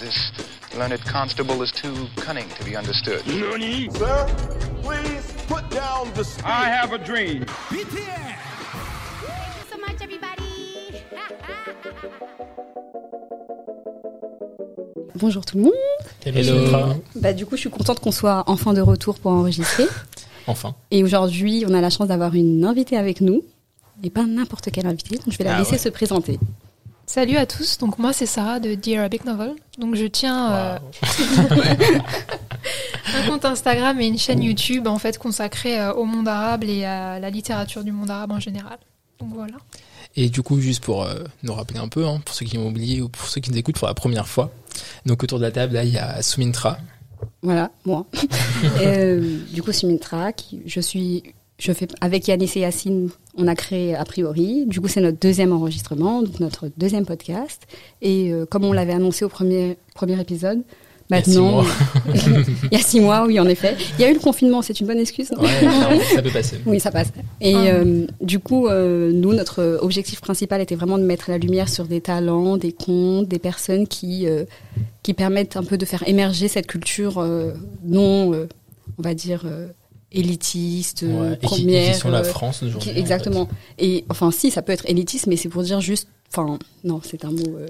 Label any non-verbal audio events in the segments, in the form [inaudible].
This learned constable is too cunning to be understood. Nani? Sir, please put down the speed. I have a dream. Thank you so much, everybody. Bonjour tout le monde. Hello. Bah, du coup, je suis contente qu'on soit enfin de retour pour enregistrer. [laughs] Enfin. Et aujourd'hui, on a la chance d'avoir une invitée avec nous. Et pas n'importe quelle invitée, donc je vais la Ah laisser ouais. se présenter. Salut à tous, donc moi c'est Sarah de The Arabic Novel. Donc je tiens euh, [laughs] un compte Instagram et une chaîne YouTube en fait consacrée euh, au monde arabe et à la littérature du monde arabe en général. Donc voilà. Et du coup, juste pour euh, nous rappeler un peu, hein, pour ceux qui ont oublié ou pour ceux qui nous écoutent pour la première fois. Donc autour de la table, là, il y a Soumintra. Voilà, moi. [laughs] Euh, du coup, Sumitra, qui, je suis, je fais avec Yanis et Yacine, on a créé a priori. Du coup, c'est notre deuxième enregistrement, donc notre deuxième podcast. Et euh, comme on l'avait annoncé au premier premier épisode, Il y a six maintenant, mois. [laughs] il y a six mois, oui, en effet. Il y a eu le confinement, c'est une bonne excuse. non Ouais, ça peut passer. Oui, ça passe. Et Ah. euh, du coup, euh, nous, notre objectif principal était vraiment de mettre la lumière sur des talents, des contes, des personnes qui euh, qui permettent un peu de faire émerger cette culture euh, non, euh, on va dire euh, élitiste, Ouais, et qui, et première. qui sont la euh, France en exactement. Et enfin, si, ça peut être élitiste, mais c'est pour dire juste. Enfin, non, c'est un mot. Euh,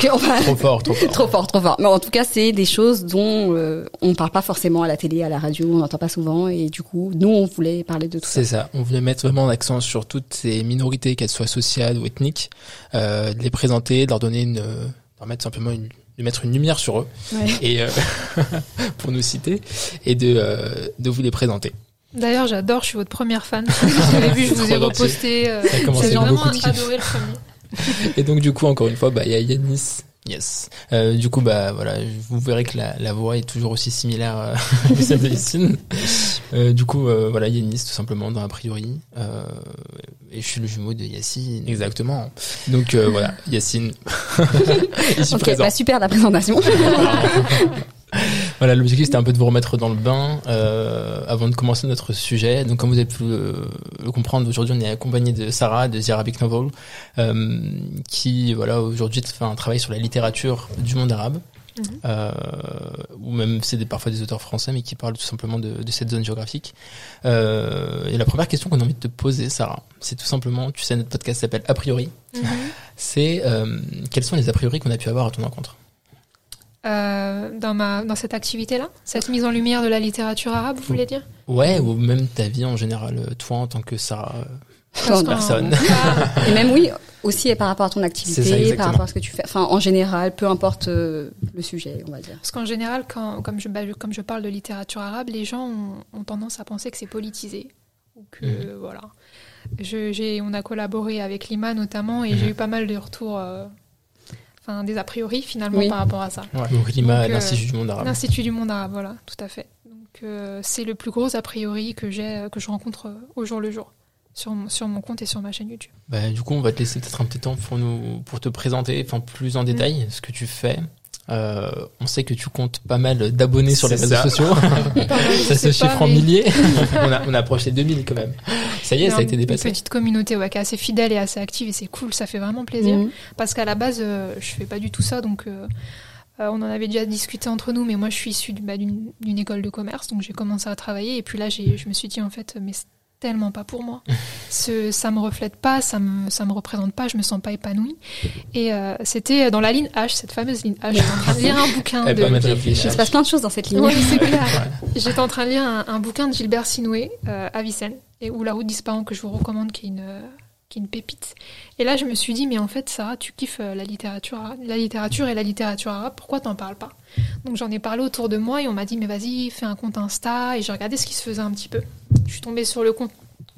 que. [laughs] Trop fort, trop fort. [laughs] Trop fort, trop fort. Mais en tout cas, c'est des choses dont euh, on parle pas forcément à la télé, à la radio, on n'entend pas souvent. Et du coup, nous, on voulait parler de tout ça. C'est ça. On voulait mettre vraiment l'accent sur toutes ces minorités, qu'elles soient sociales ou ethniques, euh, de les présenter, de leur donner une, euh, leur mettre simplement une, de mettre une lumière sur eux Ouais. et euh, [laughs] pour nous citer et de euh, de vous les présenter. D'ailleurs j'adore, je suis votre première fan. [laughs] Vous avez vu, je vous ai reposté. euh, J'ai avec vraiment adoré le premier. [laughs] Et donc du coup encore une fois bah il y a Yanis. Yes. Euh, du coup bah voilà vous verrez que la, la voix est toujours aussi similaire euh, que celle de Yacine. Euh, du coup euh, voilà Yanis tout simplement dans a priori euh, et je suis le jumeau de Yacine exactement. Donc euh, voilà Yacine [laughs] ici Ok, présent. bah super la présentation. [laughs] Voilà, l'objectif c'était un peu de vous remettre dans le bain euh, avant de commencer notre sujet. Donc comme vous avez pu le, le comprendre, aujourd'hui on est accompagné de Sarah de The Arabic Novel, euh, qui voilà aujourd'hui fait un travail sur la littérature du monde arabe. Mhm. Euh, ou même c'est parfois des auteurs français mais qui parlent tout simplement de, de cette zone géographique. Euh, et la première question qu'on a envie de te poser, Sarah, c'est tout simplement, tu sais, notre podcast s'appelle A priori. Mhm. C'est euh, quels sont les a priori qu'on a pu avoir à ton encontre? Dans ma dans cette activité là, cette mise en lumière de la littérature arabe, vous voulez dire? Ouais, ou même ta vie en général, toi en tant que Sarah. Personne. Ah, [laughs] Et même oui, aussi par rapport à ton ça, activité, par rapport à ce que tu fais. Enfin, en général, peu importe euh, le sujet, on va dire. Parce qu'en général, quand, comme, je, bah, je- comme je parle de littérature arabe, les gens ont, ont tendance à penser que c'est politisé. Ou que, Mhm. voilà. Je, j'ai, on a collaboré avec Lima notamment et Mhm. j'ai eu pas mal de retours, euh, enfin des a priori finalement Oui. par rapport à ça. Donc Lima, euh, l'Institut du monde arabe. L'Institut du monde arabe, voilà, tout à fait. Donc euh, c'est le plus gros a priori que j'ai, que je rencontre euh, au jour le jour. Sur, mon- sur mon compte et sur ma chaîne YouTube. Bah, du coup, on va te laisser peut-être un petit temps pour nous, pour te présenter, enfin plus en détail, ce que tu fais. Euh, on sait que tu comptes pas mal d'abonnés sur les réseaux ça. sociaux. [laughs] [laughs] ça se chiffre pas, en milliers. [laughs] on, a, on approche les 2000 quand même. Ça y est, ça a été Une dépassé. petite communauté ouais, qui est assez fidèle et assez active et c'est cool, ça fait vraiment plaisir. Mhm. Parce qu'à la base, euh, je fais pas du tout ça, donc euh, euh, on en avait déjà discuté entre nous, mais moi je suis issue bah, d'une école de commerce, donc j'ai commencé à travailler, et puis là j'ai- je me suis dit en fait, mais tellement pas pour moi. Ce, ça me reflète pas, ça me, ça me représente pas, je me sens pas épanouie. Et euh, c'était dans la ligne H, cette fameuse ligne H, j'étais en train de lire un [laughs] bouquin de... Il se passe plein de choses dans cette ligne. Ouais, c'est clair. [laughs] J'étais en train de lire un, un bouquin de Gilbert Sinoué, euh, Avicenne, et ou La route disparue que je vous recommande, qui est une, euh, qui est une pépite. Et là, je me suis dit, mais en fait, Sarah, tu kiffes euh, la littérature, la littérature et la littérature arabe, pourquoi t'en parles pas? Donc j'en ai parlé autour de moi et on m'a dit, mais vas-y, fais un compte Insta. Et j'ai regardé ce qui se faisait un petit peu. Je suis tombée sur le compte,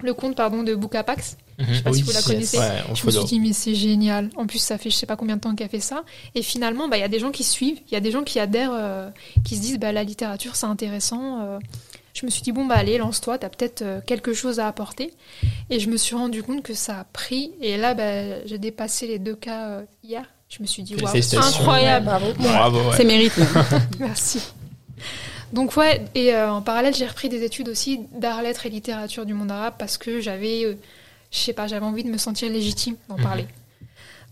le compte pardon, de Bookapax. Je sais pas si vous la connaissez. Ouais, Je me suis dit, mais c'est génial. En plus, ça fait je sais pas combien de temps qu'elle fait ça. Et finalement, bah, il y a des gens qui suivent, il y a des gens qui adhèrent, euh, qui se disent, bah, la littérature, c'est intéressant. euh. Je me suis dit, bon, bah, allez, lance-toi, t'as peut-être euh, quelque chose à apporter. Et je me suis rendu compte que ça a pris. Et là, bah, j'ai dépassé les deux cas euh, hier. Je me suis dit, waouh, incroyable. Bravo. Bravo, ouais. C'est mérite. [laughs] [laughs] Merci. Donc ouais, et euh, en parallèle, j'ai repris des études aussi d'art, lettres et littérature du monde arabe parce que j'avais, euh, je sais pas, j'avais envie de me sentir légitime d'en Mhm. parler.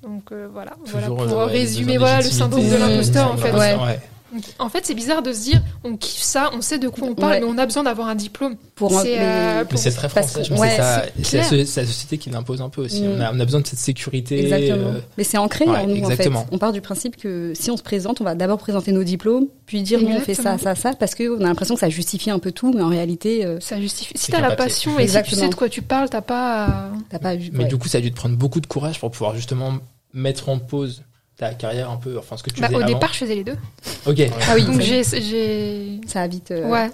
Donc euh, voilà, pour euh, résumer voilà le syndrome de l'imposteur en fait. Ouais. En fait, c'est bizarre de se dire, on kiffe ça, on sait de quoi on parle, Ouais. mais on a besoin d'avoir un diplôme. Pour C'est, euh, c'est très français. que- je pense que ouais, c'est ça- c'est c'est la, société qui l'impose un peu aussi. Mm. On, a, on a besoin de cette sécurité. Exactement. euh, Mais c'est ancré ouais, en nous, exactement. en fait. On part du principe que si on se présente, on va d'abord présenter nos diplômes, puis dire nous on fait ça, Exactement. ça, ça, parce qu'on a l'impression que ça justifie un peu tout, mais en réalité, euh, Ça justifie. Si C'est t'as la papier. passion et si tu Exactement. sais de quoi tu parles, t'as pas. pas... Mais ouais. du coup, ça a dû te prendre beaucoup de courage pour pouvoir justement mettre en pause ta carrière un peu, enfin ce que tu Bah, faisais au avant. départ, je faisais les deux. Ok. Ah oui, Donc j'ai, j'ai, ça a vite... euh, ouais.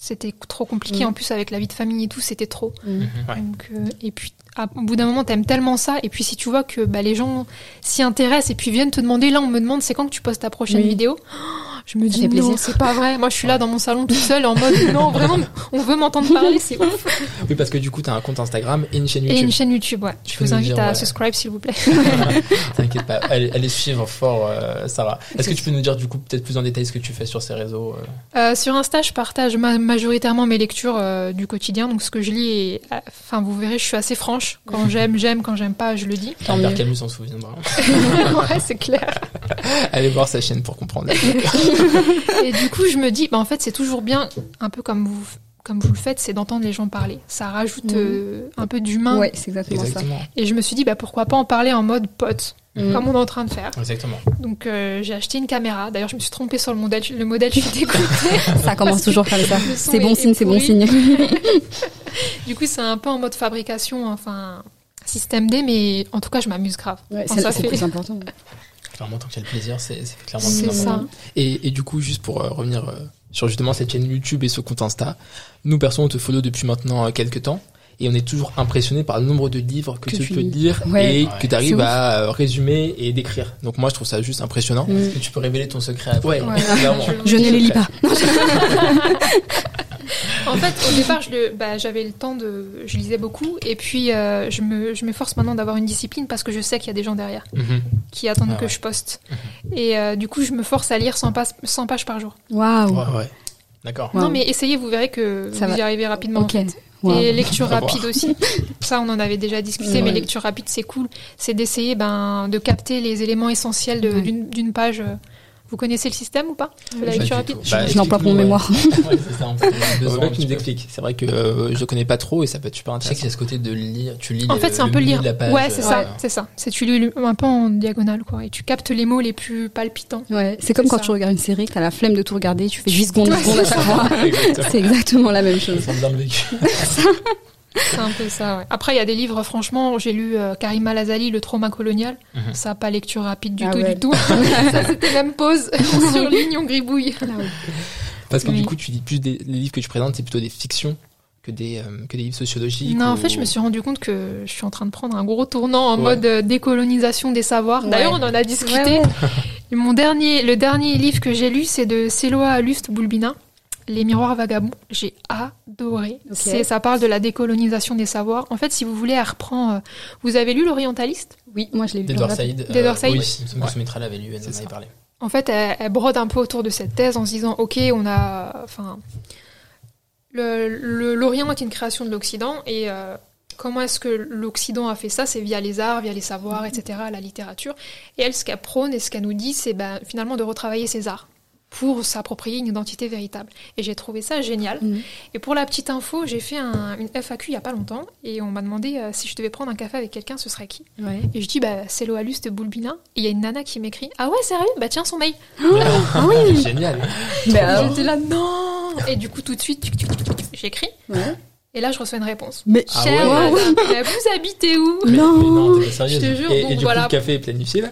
C'était trop compliqué. Mm. En plus, avec la vie de famille et tout, c'était trop. mm. Ouais. Donc, euh, et puis, à- au bout d'un moment, t'aimes tellement ça. Et puis, si tu vois que bah, les gens s'y intéressent et puis viennent te demander, là, on me demande c'est quand que tu postes ta prochaine Oui. vidéo? Je me dis, fait non, c'est pas vrai. Moi, je suis là dans mon salon toute seule en mode, [laughs] non, vraiment, on veut m'entendre parler, c'est [laughs] ouf. Oui, parce que du coup, t'as un compte Instagram et une chaîne Et YouTube. une chaîne YouTube, ouais. Je vous invite dire, à ouais. subscribe, s'il vous plaît. [laughs] T'inquiète pas, allez, allez suivre fort, euh, Sarah. Est-ce que tu peux nous dire du coup peut-être plus en détail ce que tu fais sur ces réseaux euh Euh, sur Insta, je partage ma- majoritairement mes lectures euh, du quotidien, donc ce que je lis. Et, euh, enfin, vous verrez, je suis assez franche. Quand j'aime, j'aime. Quand j'aime pas, je le dis. Tant Albert. Camus s'en souviendra. ouais, c'est clair. allez voir sa chaîne pour comprendre. [laughs] Et du coup, je me dis, bah, en fait, c'est toujours bien, un peu comme vous, comme vous le faites, c'est d'entendre les gens parler. Ça rajoute Mhm. euh, un peu d'humain. Ouais, c'est exactement, Exactement. Et je me suis dit, bah, pourquoi pas en parler en mode pote, ça. Mm. comme on est en train de faire. Exactement. Donc, euh, j'ai acheté une caméra. D'ailleurs, je me suis trompée sur le modèle. Le modèle, je suis dégoûtée. [laughs] Ça commence toujours comme ça. [laughs] C'est bon signe, est c'est bon signe. Du coup, c'est un peu en mode fabrication, enfin, système D, mais en tout cas, je m'amuse grave. Ouais, c'est ça le fait- plus important. Clairement, tant qu'il y a le plaisir, c'est c'est clairement le ça. Et, et du coup, juste pour euh, revenir euh, sur justement cette chaîne YouTube et ce compte Insta, nous, perso, on te follow depuis maintenant euh, quelques temps. Et on est toujours impressionné par le nombre de livres que, Que tu tu peux lire Ouais. et Ouais. que tu arrives à résumer et décrire. Donc moi, je trouve ça juste impressionnant. Mm. Et tu peux révéler ton secret après. Ouais. clairement. Je ne les lis pas. [laughs] [laughs] En fait, au départ, le- bah, j'avais le temps de, je lisais beaucoup, et puis euh, je me, je m'efforce maintenant d'avoir une discipline parce que je sais qu'il y a des gens derrière Mhm. qui attendent Ah que ouais. je poste. Et euh, du coup, je me force à lire 100 pages, 100 pages par jour. Waouh. Ouais, ouais. D'accord. Wow. Non, mais essayez, vous verrez que Ça vous y arrivez rapidement. Ok. en fait. Wow. Et lecture [laughs] rapide aussi. Ça, on en avait déjà discuté, Ouais. mais lecture rapide, c'est cool. C'est d'essayer ben, de capter les éléments essentiels de- Ouais. d'une d'une page. Vous connaissez le système ou pas De la Pas lecture rapide. Bah, Je l'emploie pour explique-nous, mon ouais. mémoire. Ouais, [laughs] tu nous expliques. C'est vrai que euh, je connais pas trop et ça peut être super intéressant. Je sais qu'il y a ce côté de lire. Tu lis. En le- fait, c'est un peu lire. ouais, c'est ça, c'est ça. C'est tu lis un peu en diagonale, quoi. Et tu captes les mots les plus palpitants. Ouais, c'est comme quand ça. tu regardes une série, que t'as la flemme de tout regarder, tu fais 10 secondes, 10 secondes à chaque fois. [laughs] C'est exactement la même chose. Ça [laughs] C'est un peu ça, ouais. Après, il y a des livres, franchement, j'ai lu euh, Karima Lazali, Le trauma colonial. Mhm. Ça, pas lecture rapide du Ah tout, ouais. du tout. [laughs] ça, c'était même pause. [laughs] Sur ligne, on gribouille. Parce que Oui. du coup, tu dis plus des les livres que tu présentes, c'est plutôt des fictions que des euh, que des livres sociologiques. Non, en fait, je me suis rendu compte que je suis en train de prendre un gros tournant en Ouais. mode euh, décolonisation des savoirs. Ouais. D'ailleurs, on en a discuté. Ouais, ouais. Et Mon dernier, le dernier livre que j'ai lu, c'est de Seloa Luft Boulbina, Les miroirs vagabonds. J'ai adoré. C'est, ça parle de la décolonisation des savoirs. En fait, si vous voulez, elle reprend. euh, vous avez lu l'Orientaliste? Oui, moi je l'ai lu. D'Edward Said. D'Edward Said. Oui, Smitra l'avait lu, elle en avait parlé. En fait, elle, elle brode un peu autour de cette thèse en se disant, ok, on a, enfin, le- le- l'Orient est une création de l'Occident et euh, comment est-ce que l'Occident a fait ça? C'est via les arts, via les savoirs, etc., la littérature. Et elle, ce qu'elle prône et ce qu'elle nous dit, c'est ben, finalement de retravailler ces arts pour s'approprier une identité véritable. Et j'ai trouvé ça génial. Mhm. Et pour la petite info, j'ai fait un- une FAQ il y a pas longtemps et on m'a demandé euh, si je devais prendre un café avec quelqu'un, ce serait qui? Ouais. Et je dis, bah, c'est Loalus de Boulbina. Et il y a une nana qui m'écrit, ah ouais, sérieux? Bah tiens, son mail. [gasps] Ah oui Génial. Bah, J'étais là, non Et du coup, tout de suite, j'écris. ouais. Et là, je reçois une réponse. Mais Ah Chère ouais. madame, mais vous habitez où? Mais non, non t'es pas sérieuse. Je te jure, Et, bon, et du voilà. coup, le café est planifié là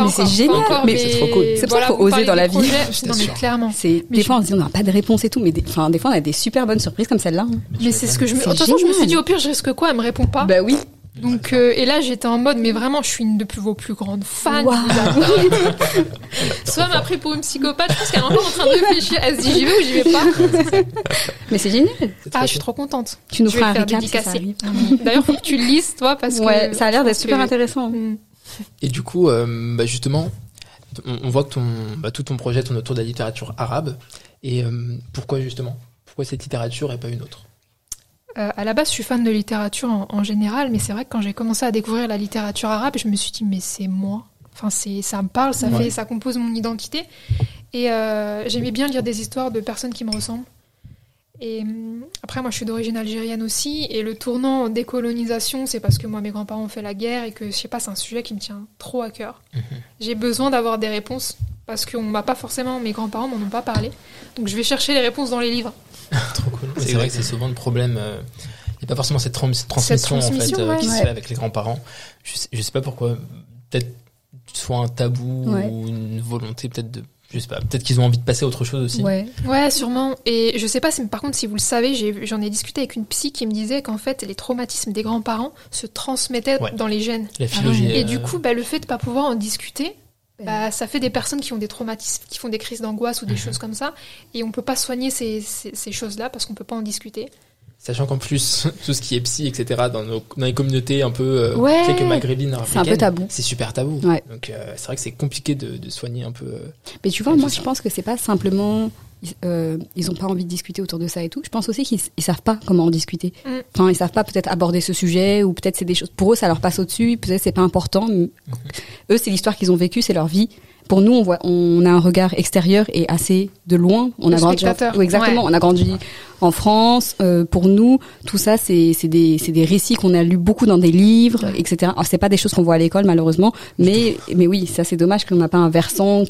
Pas Mais c'est génial. encore, Mais c'est trop cool. C'est pour ça qu'il faut oser dans la vie. Non, mais clairement. C'est des je- fois on se dit on n'a pas de réponse et tout, mais des, enfin, des fois on a des super bonnes surprises comme celle-là. hein. Mais c'est ce que je me. De toute façon, je me suis dit, au pire, je risque quoi? Elle me répond pas. Bah oui. Donc, euh, et là, j'étais en mode, mais vraiment, je suis une de plus- vos plus grandes fans. Adore. [laughs] Soit elle m'a pris pour une psychopathe, je pense qu'elle est encore en train de réfléchir. Elle se dit, j'y vais ou j'y vais pas? [laughs] Mais c'est génial. Ah, je suis trop contente. Tu nous feras un récap si ça dédicacer. arrive. D'ailleurs, faut que tu le lises, toi, parce que. Ouais, ça a l'air d'être super que- intéressant. Mm. Et du coup, euh, bah justement, on, on voit que ton, bah, tout ton projet tourne autour de la littérature arabe. Et euh, pourquoi justement? Pourquoi cette littérature et pas une autre? Euh, à la base, je suis fan de littérature en, en général, mais c'est vrai que quand j'ai commencé à découvrir la littérature arabe, je me suis dit, mais c'est moi. Enfin, c'est, ça me parle, ça, Ouais. fait, ça compose mon identité. Et j'aimais bien lire des histoires de personnes qui me ressemblent. Et hum, après, moi, je suis d'origine algérienne aussi. Et le tournant en décolonisation, c'est parce que moi, mes grands-parents ont fait la guerre et que, je sais pas, c'est un sujet qui me tient trop à cœur. J'ai besoin d'avoir des réponses parce qu'on m'a pas forcément, mes grands-parents m'en ont pas parlé. Donc, je vais chercher les réponses dans les livres. [laughs] Trop cool. C'est vrai que c'est souvent le problème. euh, Il n'y a pas forcément cette, tran- cette transmission, en transmission, fait, euh, ouais. qui se fait avec les grands-parents. Je sais, je sais pas pourquoi. Peut-être soit un tabou Ouais. ou une volonté peut-être de. Je sais pas. Peut-être qu'ils ont envie de passer à autre chose aussi. Ouais. Ouais, sûrement. Et je sais pas, si, par contre, si vous le savez, j'en ai, discuté avec une psy qui me disait qu'en fait, les traumatismes des grands-parents se transmettaient Ouais. dans les gènes. La phylogénie. Et euh, du coup, bah, le fait de pas pouvoir en discuter, Ben. bah, ça fait des personnes qui ont des traumatismes, qui font des crises d'angoisse ou Mhm. des choses comme ça. Et on peut pas soigner ces, ces, ces choses-là parce qu'on peut pas en discuter. Sachant qu'en plus, [laughs] tout ce qui est psy, etc., dans, nos, dans les communautés un peu, euh, Ouais. quelques maghrébines, C'est un peu tabou. C'est super tabou. Ouais. Donc, euh, c'est vrai que c'est compliqué de, de soigner un peu. euh, Mais tu vois, moi, je pense que c'est pas simplement. Ils, euh, ils ont pas envie de discuter autour de ça et tout. Je pense aussi qu'ils ils savent pas comment en discuter. Mm. Enfin, ils savent pas peut-être aborder ce sujet ou peut-être c'est des choses. Pour eux, ça leur passe au-dessus. Peut-être c'est pas important. mais Eux, c'est l'histoire qu'ils ont vécue, c'est leur vie. Pour nous, on voit, on a un regard extérieur et assez de loin. On Le a grandi. Oui, exactement. Ouais. On a grandi en France. Euh, pour nous, tout ça, c'est c'est des c'est des récits qu'on a lus beaucoup dans des livres, etc. Alors, c'est pas des choses qu'on voit à l'école malheureusement, mais mais oui, ça c'est dommage qu'on n'a pas un versant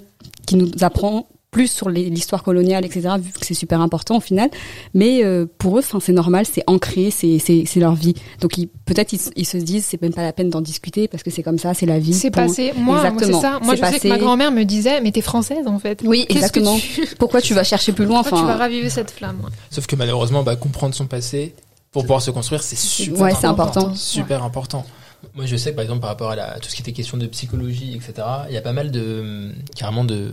qui nous apprend plus sur l'histoire coloniale, etc., vu que c'est super important au final. Mais euh, pour eux, enfin, c'est normal, c'est ancré, c'est c'est c'est leur vie. Donc ils- peut-être ils, se disent c'est même pas la peine d'en discuter parce que c'est comme ça, c'est la vie. C'est point. passé. Moi, moi, c'est ça. Moi, je sais que ma grand-mère me disait, mais t'es française en fait. Oui, exactement. tu- [laughs] Pourquoi tu vas chercher plus loin Pourquoi tu vas Enfin, raviver cette flamme ouais. Sauf que malheureusement, bah, comprendre son passé pour pouvoir se construire, c'est super Ouais, c'est important. Super important. Moi, je sais que par exemple, par rapport à la, tout ce qui était question de psychologie, etc., il y a pas mal de, carrément de,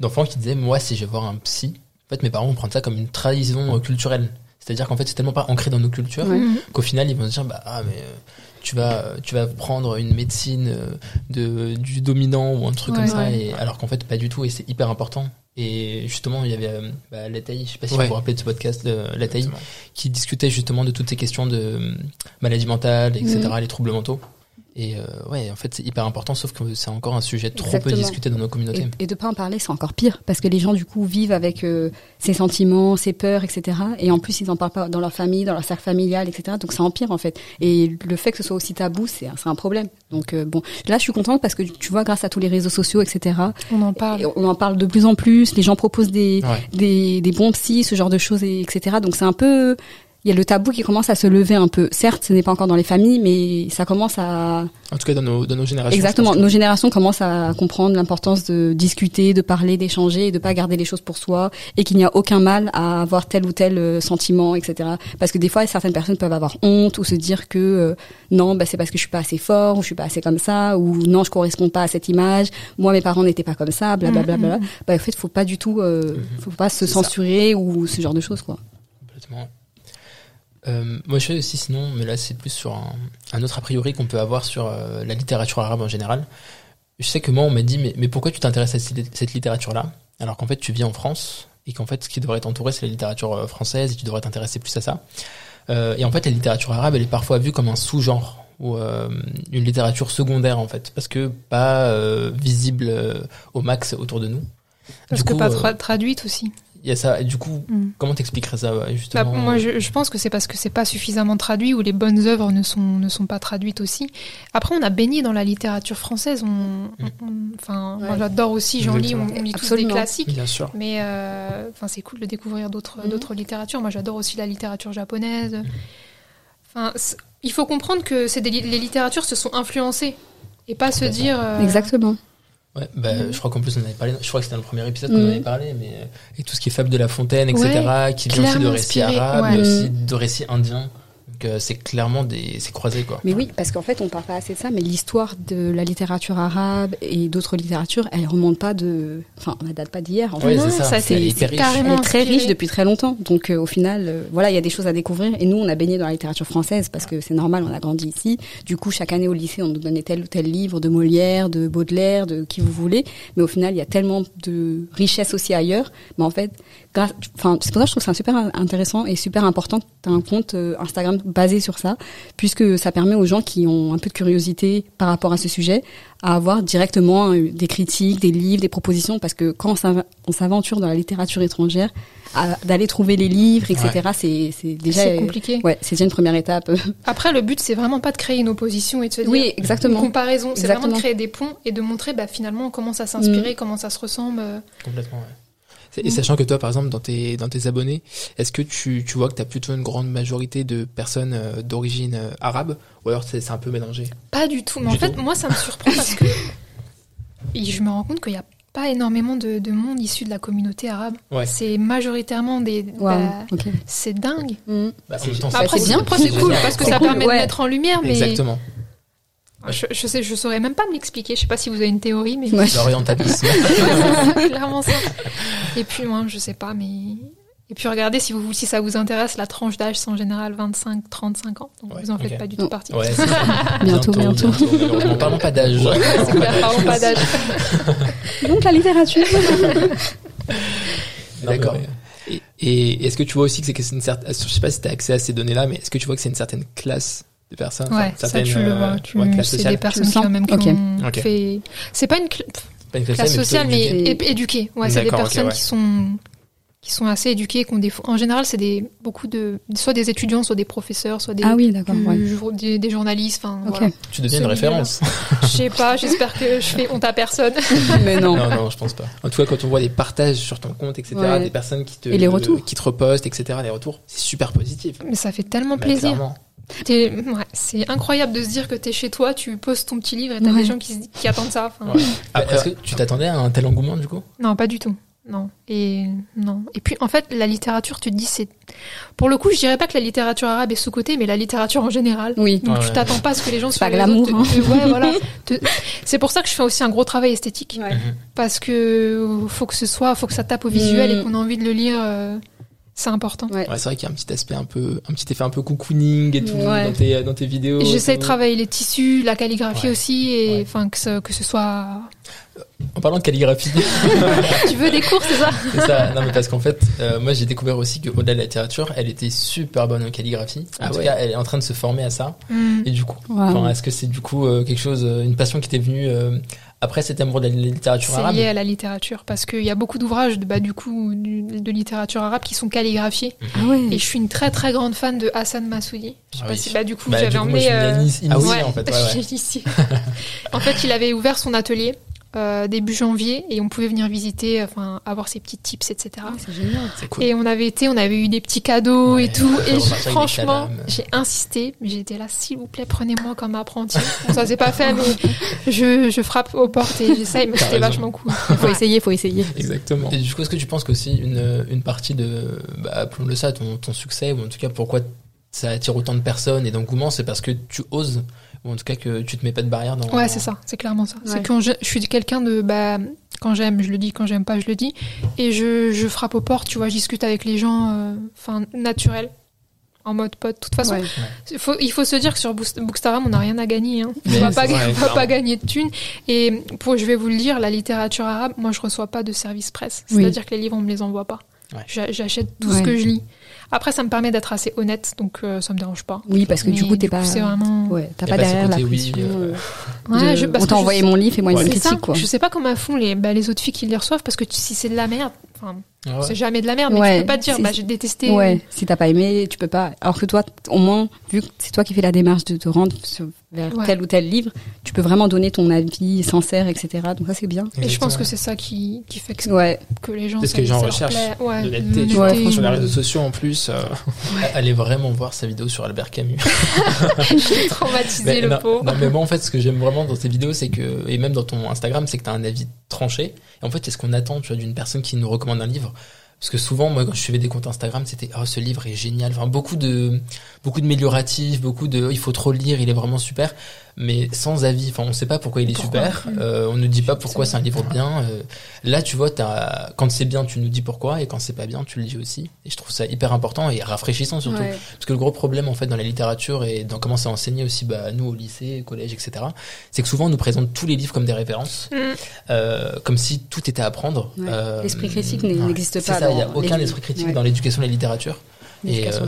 d'enfants qui disaient, moi, si je vais voir un psy, en fait, mes parents vont prendre ça comme une trahison euh, culturelle. C'est-à-dire qu'en fait, c'est tellement pas ancré dans nos cultures Ouais. Mhm. qu'au final, ils vont se dire, bah, ah, mais euh, tu vas, tu vas prendre une médecine euh, de, du dominant ou un truc Ouais. comme ça, et, alors qu'en fait, pas du tout, et c'est hyper important. Et justement, il y avait euh, bah, Lataï, je sais pas si Ouais. vous vous rappelez de ce podcast de Lataï, qui discutait justement de toutes ces questions de euh, maladie mentale, etc., Mhm. les troubles mentaux. Et euh, ouais, en fait, c'est hyper important, sauf que c'est encore un sujet trop peu discuté dans nos communautés. Et, et de pas en parler, c'est encore pire parce que les gens du coup vivent avec euh, ces sentiments, ces peurs, etc. Et en plus, ils en parlent pas dans leur famille, dans leur cercle familial, etc. Donc ça empire en fait. Et le fait que ce soit aussi tabou, c'est un- c'est un problème. Donc euh, bon, là, je suis contente parce que tu vois, grâce à tous les réseaux sociaux, etc. On en parle. et on en parle de plus en plus. Les gens proposent des Ouais. des, des bons psys, ce genre de choses, et, etc. Donc c'est un peu il y a le tabou qui commence à se lever un peu. Certes, ce n'est pas encore dans les familles, mais ça commence à En tout cas, dans nos, dans nos générations. Exactement. Nos générations commencent à comprendre l'importance de discuter, de parler, d'échanger, et de pas garder les choses pour soi, et qu'il n'y a aucun mal à avoir tel ou tel euh, sentiment, etc. Parce que des fois, certaines personnes peuvent avoir honte ou se dire que euh, non, bah, c'est parce que je suis pas assez fort ou je suis pas assez comme ça ou non, je corresponds pas à cette image. Moi, mes parents n'étaient pas comme ça, blablabla. Bla, bla, bla. Bah, en fait, faut pas du tout, euh, faut pas se ça. censurer ou ce genre de choses, quoi. Complètement. Euh, moi, je sais aussi, sinon, mais là, c'est plus sur un, un autre a priori qu'on peut avoir sur euh, la littérature arabe en général. Je sais que moi, on m'a dit, mais, mais pourquoi tu t'intéresses à cette, littérature-là? Alors qu'en fait, tu vis en France et qu'en fait, ce qui devrait t'entourer, c'est la littérature euh, française et tu devrais t'intéresser plus à ça. Euh, et en fait, la littérature arabe, elle est parfois vue comme un sous-genre ou une littérature secondaire, en fait, parce que pas visible au max autour de nous. Parce Du que coup, pas tra- traduite aussi. Il y a ça. Et du coup, Mm. comment t'expliquerais ça, Bah, justement moi, je, je pense que c'est parce que c'est pas suffisamment traduit ou les bonnes œuvres ne sont, ne sont pas traduites aussi. Après, on a baigné dans la littérature française. On, on- enfin, Ouais. j'adore aussi, j'en lis, on, lit tous des classiques. Bien sûr. Mais euh, enfin, c'est cool de découvrir d'autres Mhm. d'autres littératures. Moi, j'adore aussi la littérature japonaise. Enfin, il faut comprendre que c'est des li- les littératures se sont influencées et pas se dire. euh, Exactement. Ouais, bah, Mhm. je crois qu'en plus on avait parlé, je crois que c'était dans le premier épisode qu'on en Mhm. avait parlé, mais euh, et tout ce qui est Fable de la Fontaine, etc., qui vient aussi de récits arabes, ouais. mais aussi de récits indiens. Donc euh, c'est clairement des c'est croisé quoi. Mais oui, parce qu'en fait, on parle pas assez de ça, mais l'histoire de la littérature arabe et d'autres littératures, elle remonte pas de, enfin, elle date pas d'hier. En fait. Ouais, Non, c'est ça. C'est carrément- Elle est très riche depuis très longtemps. Donc euh, au final, euh, voilà, il y a des choses à découvrir. Et nous, on a baigné dans la littérature française parce que c'est normal, on a grandi ici. Du coup, chaque année au lycée, on nous donnait tel ou tel livre de Molière, de Baudelaire, de qui vous voulez. Mais au final, il y a tellement de richesse aussi ailleurs. Mais en fait, enfin, c'est pour ça que je trouve que c'est un super intéressant et super important. T'as un compte euh, Instagram basé sur ça, puisque ça permet aux gens qui ont un peu de curiosité par rapport à ce sujet à avoir directement euh, des critiques, des livres, des propositions, parce que quand on s'av- on s'aventure dans la littérature étrangère, d'aller trouver les livres, etc., c'est c'est déjà euh, compliqué. Ouais, c'est déjà une première étape. [laughs] Après, le but, c'est vraiment pas de créer une opposition et de se dire Oui, exactement. une comparaison. C'est vraiment de créer des ponts et de montrer bah, finalement comment ça s'inspirer, comment ça se ressemble. Complètement, ouais. Et sachant que toi, par exemple, dans tes, dans tes abonnés, est-ce que tu, tu vois que tu as plutôt une grande majorité de personnes euh, d'origine euh, arabe ou alors c'est un peu mélangé? Pas du tout. Mais Du en fait, tout. moi, ça me surprend parce que et [laughs] je me rends compte qu'il n'y a pas énormément de, de monde issu de la communauté arabe. Ouais. C'est majoritairement des. Waouh, bah, ok. c'est dingue. Mm. bah, Bah, Après, c'est bien. c'est cool parce que ça cool, permet ouais. de mettre en lumière. Mais Exactement. Je, je sais, je saurais même pas me l'expliquer. Je sais pas si vous avez une théorie, mais Ouais. [laughs] L'orientalisme. c'est [laughs] clairement ça. Et puis moi, je sais pas, mais et puis regardez si vous si ça vous intéresse, la tranche d'âge c'est en général 25-35 ans. Donc Ouais, vous en faites pas du tout Non. partie. Ouais, [laughs] c'est ça. Bientôt, bientôt. malheureusement. Parlons pas d'âge. C'est clair, parlons pas d'âge. Donc la littérature. D'accord. Et, et est-ce que tu vois aussi que c'est que c'est une certaine, je sais pas si tu as accès à ces données-là, mais est-ce que tu vois que c'est une certaine classe de personnes Ouais, enfin, ça tu le euh, vois. Tu, ouais, c'est des personnes qui, sens même, qui Ok. ont Ok. fait. C'est pas une cl- Pas une classe, classe sociale, mais éduquée. Ouais, c'est des personnes ouais. qui sont qui sont assez éduquées, qui ont des. En général, c'est des beaucoup de soit des étudiants, soit des professeurs, soit des Ah oui, d'accord. ouais. des, des journalistes. Enfin, Ok. voilà. Tu deviens une référence. [laughs] Je sais pas. J'espère que je fais honte à personne. [laughs] Mais non. Non, non, je pense pas. En tout cas, quand on voit des partages sur ton compte, etc., Ouais. des personnes qui te, Et les retours. qui te repostent, etc., les retours, c'est super positif. Mais ça fait tellement Bah, plaisir. clairement. Ouais, c'est incroyable de se dire que t'es chez toi, tu poses ton petit livre et t'as Ouais. des gens qui, attendent ça. Enfin, Ouais. [laughs] Après, Est-ce que tu t'attendais à un tel engouement, du coup? Non, pas du tout. Non. Et non. Et puis en fait, la littérature, tu te dis c'est pour le coup, je dirais pas que la littérature arabe est sous côté, mais la littérature en général. Oui. Donc Ouais, tu t'attends pas à ce que les gens C'est pas glamour, te- te- ouais, voilà. [laughs] Te- C'est pour ça que je fais aussi un gros travail esthétique Ouais. parce que faut que ce soit, faut que ça tape au visuel Mm. et qu'on a envie de le lire. euh, c'est important. Ouais. Ouais, c'est vrai qu'il y a un petit aspect un peu, un petit effet un peu cocooning et tout Ouais. dans tes, dans tes vidéos. J'essaie de travailler les tissus, la calligraphie Ouais. aussi, et Ouais. enfin que, ce, que ce soit. En parlant de calligraphie, [laughs] tu veux des cours, c'est ça? C'est ça. Non, mais parce qu'en fait, euh, moi, j'ai découvert aussi qu'au-delà de la littérature, elle était super bonne en calligraphie. En Ah tout ouais. cas, elle est en train de se former à ça. Mm. Et du coup, Wow. est-ce que c'est du coup euh, quelque chose, euh, une passion qui t'est venue euh, après cet amour de la littérature C'est arabe lié à la littérature parce qu'il y a beaucoup d'ouvrages de, bah, du coup du- de littérature arabe qui sont calligraphiés Ah ouais. et je suis une très très grande fan de Hassan Massoudi. Je sais Ah pas oui. si bah du coup Bah, j'avais emmené. euh, Ah ouais, en fait. Ouais, [laughs] en fait, il avait ouvert son atelier euh, début janvier et on pouvait venir visiter, enfin avoir ses petits tips, etc. Ah, c'est génial. C'est cool. Et on avait été, on avait eu des petits cadeaux Ouais, [laughs] et tout. Et je- franchement, j'ai insisté, mais j'étais là, s'il vous plaît, prenez-moi comme apprenti. Bon, ça s'est pas fait, mais je, je frappe aux portes et j'essaye, mais T'as c'était raison. vachement cool. [laughs] Faut essayer, faut essayer. Exactement. Et du coup, est-ce que tu penses qu'aussi une, une partie de, bah, appelons-le ça, ton, ton succès, ou en tout cas pourquoi ça attire autant de personnes et d'engouement, c'est parce que tu oses, ou en tout cas que tu te mets pas de barrière dans. Ouais, c'est ça, c'est clairement ça. Ouais. C'est quand je, je suis quelqu'un de, bah, quand j'aime, je le dis, quand j'aime pas, je le dis. Et je, je frappe aux portes, tu vois, je discute avec les gens, euh, enfin, naturel, en mode pote. De toute façon, Ouais. il faut, il faut se dire que sur Bookst- Bookstagram, on n'a rien à gagner. Hein. On va, pas, vrai, on va pas gagner de thunes. Et pour, je vais vous le dire, la littérature arabe, moi, je reçois pas de service presse. Oui. C'est-à-dire que les livres, on me les envoie pas. Ouais. J'achète tout Ouais. ce que je lis. Après, ça me permet d'être assez honnête, donc euh, ça me dérange pas. Oui, parce que du coup, t'es pas. C'est vraiment. Ouais, t'as pas pas ce derrière la côté, oui, pression. euh, euh, Ouais, de- je- parce on t'a je envoyé sais- mon livre et moi, a une C'est ça. critique, quoi. Je sais pas comment font les, bah, les autres filles qui les reçoivent parce que tu- si c'est de la merde, enfin, Ah ouais. c'est jamais de la merde, mais Ouais, tu peux pas te dire, c'est- bah, j'ai détesté. Ouais, si t'as pas aimé, tu peux pas. Alors que toi, au moins, vu que c'est toi qui fais la démarche de te rendre vers Ouais. tel ou tel livre, tu peux vraiment donner ton avis sincère, etc. Donc ça, c'est bien. Et je pense que c'est ça qui, qui fait que, Ouais, que les gens. Parce ça- que les gens. Ouais, l'honnêteté, tu vois. l'honnêteté. Ouais, Sur les réseaux sociaux en plus, euh, allez vraiment voir sa vidéo sur Albert Camus. [laughs] J'ai traumatisé Mais le non, pauvre. non, mais moi en fait ce que j'aime vraiment dans tes vidéos c'est que et même dans ton Instagram c'est que tu as un avis tranché et en fait c'est ce qu'on attend tu vois d'une personne qui nous recommande un livre Parce que souvent, moi, quand je suivais des comptes Instagram, c'était oh ce livre est génial. Enfin, beaucoup de beaucoup de mélioratifs, beaucoup de il faut trop le lire, il est vraiment super, mais sans avis. Enfin, on sait pas pourquoi il est Pourquoi super. Euh, on ne dit pas pourquoi c'est un livre bien. Euh, là, tu vois, t'as quand c'est bien, tu nous dis pourquoi, et quand c'est pas bien, tu le dis aussi. Et je trouve ça hyper important et rafraîchissant surtout. Ouais. Parce que le gros problème en fait dans la littérature et dans comment c'est enseigné aussi bah, nous au lycée, au collège, etc. C'est que souvent on nous présente tous les livres comme des références, Mm. euh, comme si tout était à apprendre. Ouais. Euh, L'esprit critique n'existe C'est pas ça, il n'y a aucun esprit critique dans l'éducation et la littérature. Et euh, [laughs]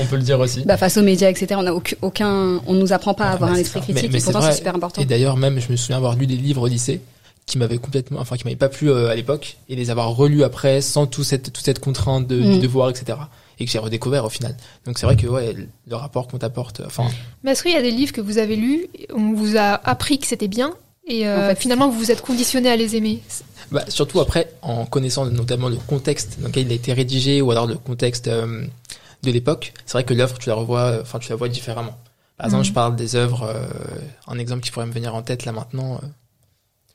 on peut le dire aussi. Bah, face aux médias, etc., on a aucun, on nous apprend pas à Ah, avoir un esprit critique, Mais- mais et pourtant c'est super important. Et d'ailleurs, même, je me souviens avoir lu des livres au lycée qui m'avaient complètement, enfin, qui m'avaient pas plu euh, à l'époque, et les avoir relus après, sans tout cette, toute cette contrainte de, du Mm. devoir, etc. Et que j'ai redécouvert au final. Donc c'est vrai que, ouais, le rapport qu'on t'apporte, enfin, Mais est-ce qu'il y a des livres que vous avez lus, on vous a appris que c'était bien, et euh, En fait, finalement vous vous êtes conditionné à les aimer? Bah, surtout après, en connaissant notamment le contexte dans lequel il a été rédigé, ou alors le contexte euh, de l'époque, c'est vrai que l'œuvre, tu la revois, euh, enfin, tu la vois différemment. Par exemple, Mhm. je parle des œuvres, euh, un exemple qui pourrait me venir en tête là maintenant. euh,